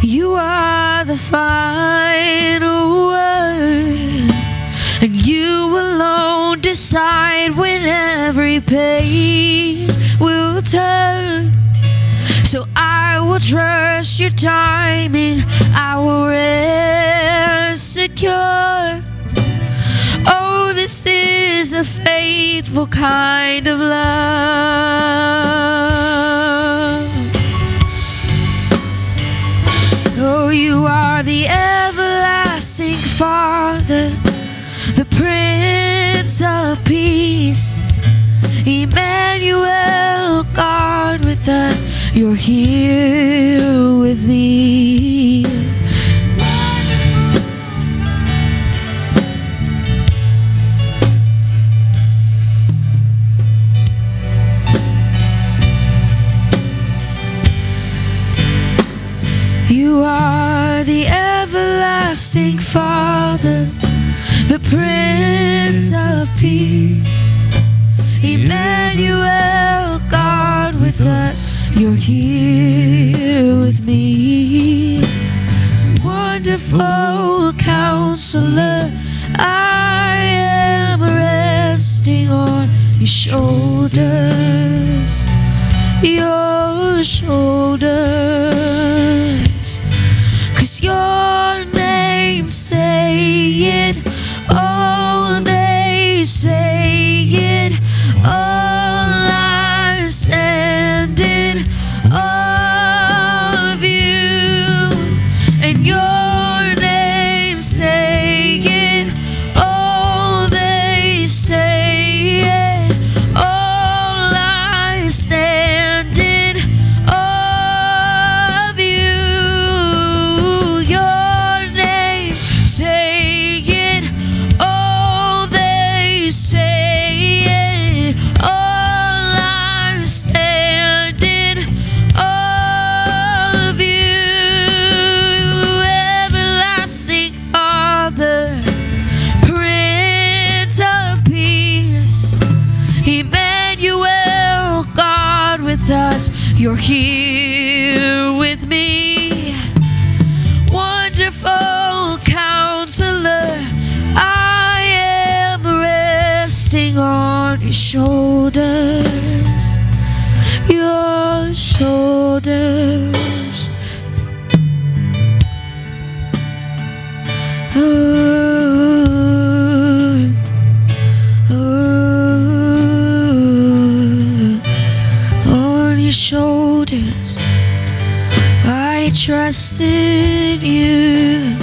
You are the final word, and you alone decide when every page will turn. Will trust your timing. I will rest secure. Oh, this is a faithful kind of love. Oh, you are the everlasting Father, the Prince of Peace. Emmanuel, God with us, you're here with me. You are the everlasting you're here with me. Wonderful counselor, I am resting on your shoulders, your shoulders. you're here with me. Wonderful counselor, I am resting on your shoulders. trusted you.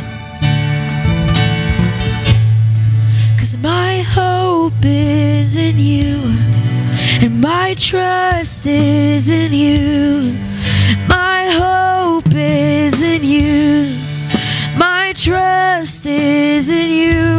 Cause my hope is in you, and my trust is in you. My hope is in you, my trust is in you.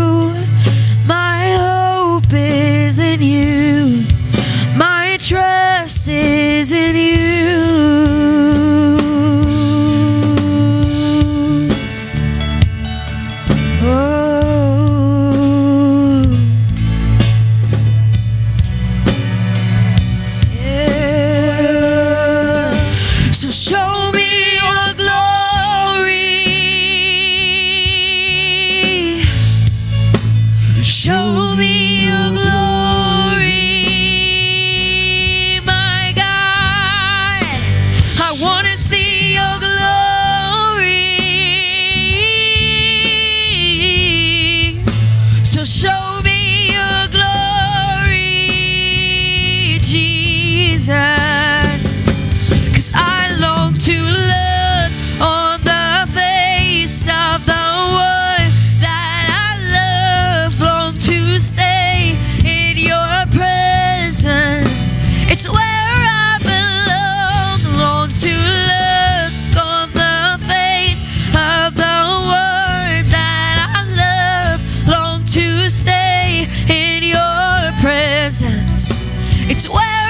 It's where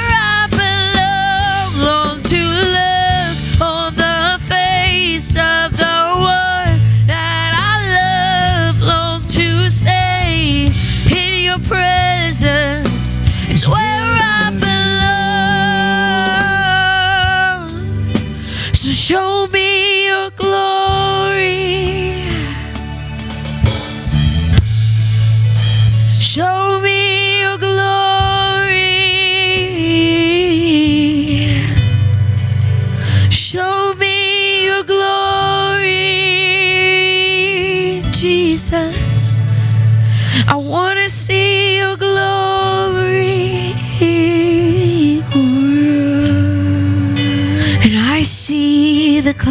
I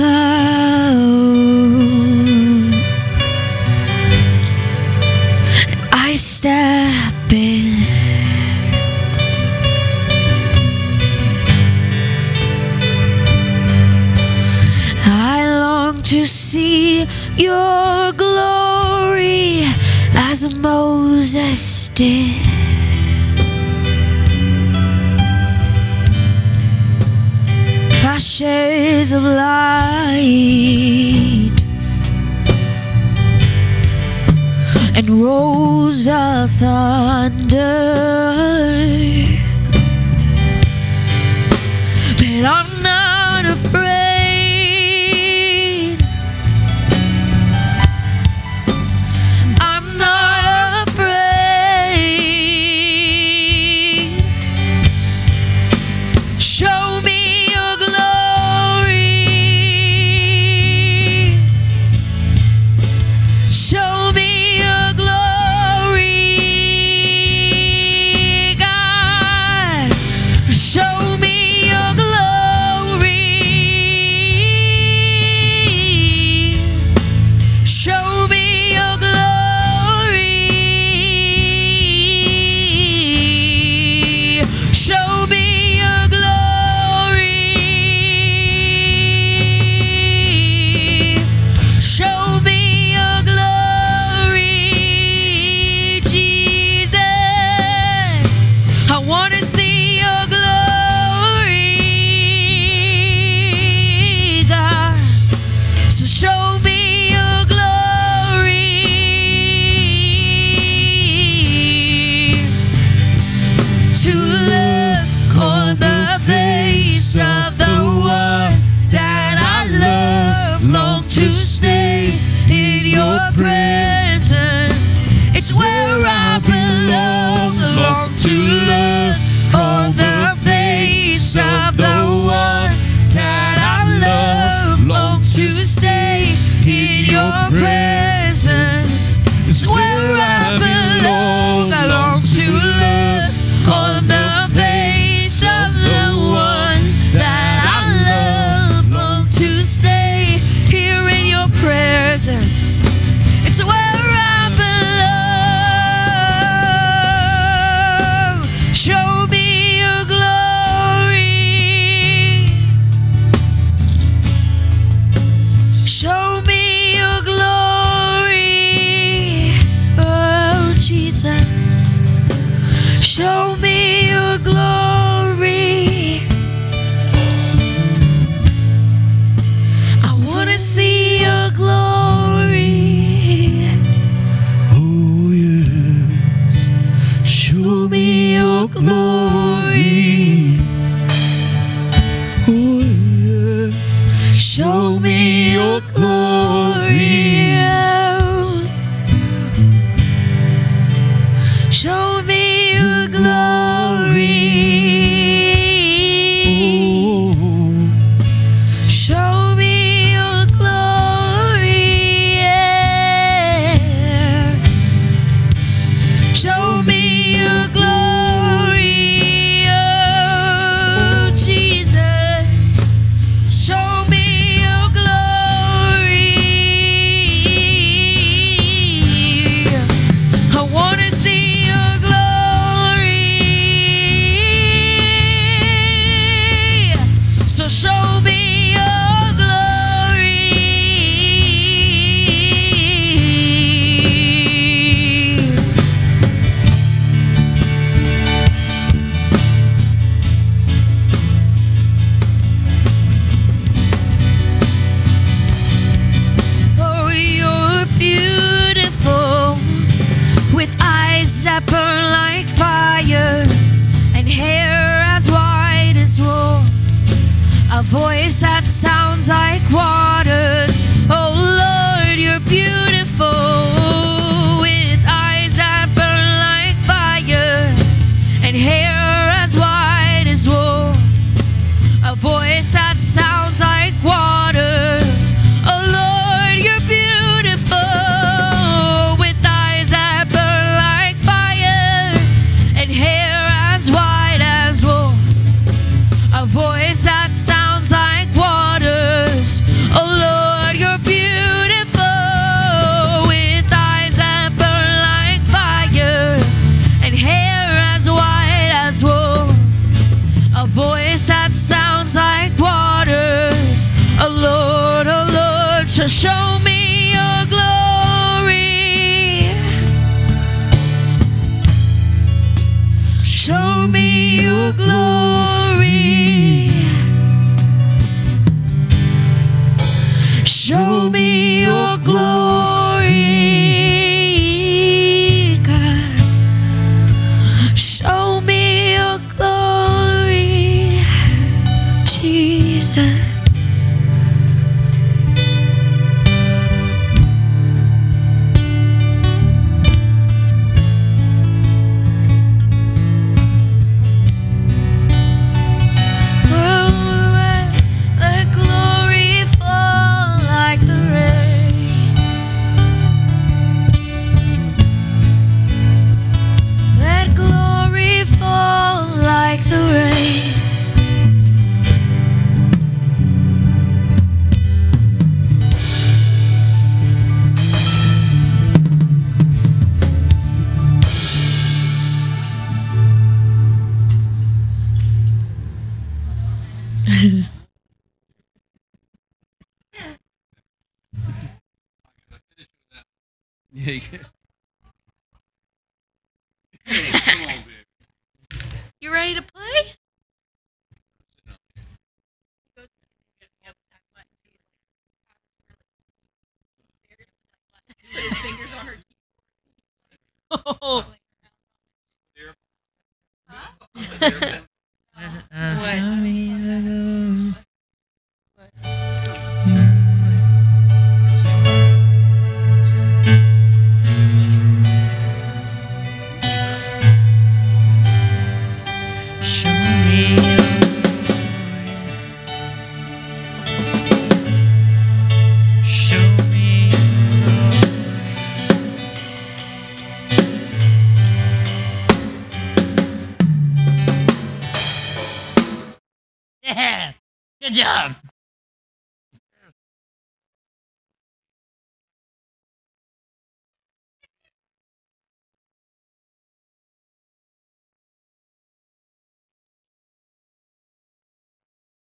step in. I long to see your glory as Moses did. shades of light and rolls of thunder.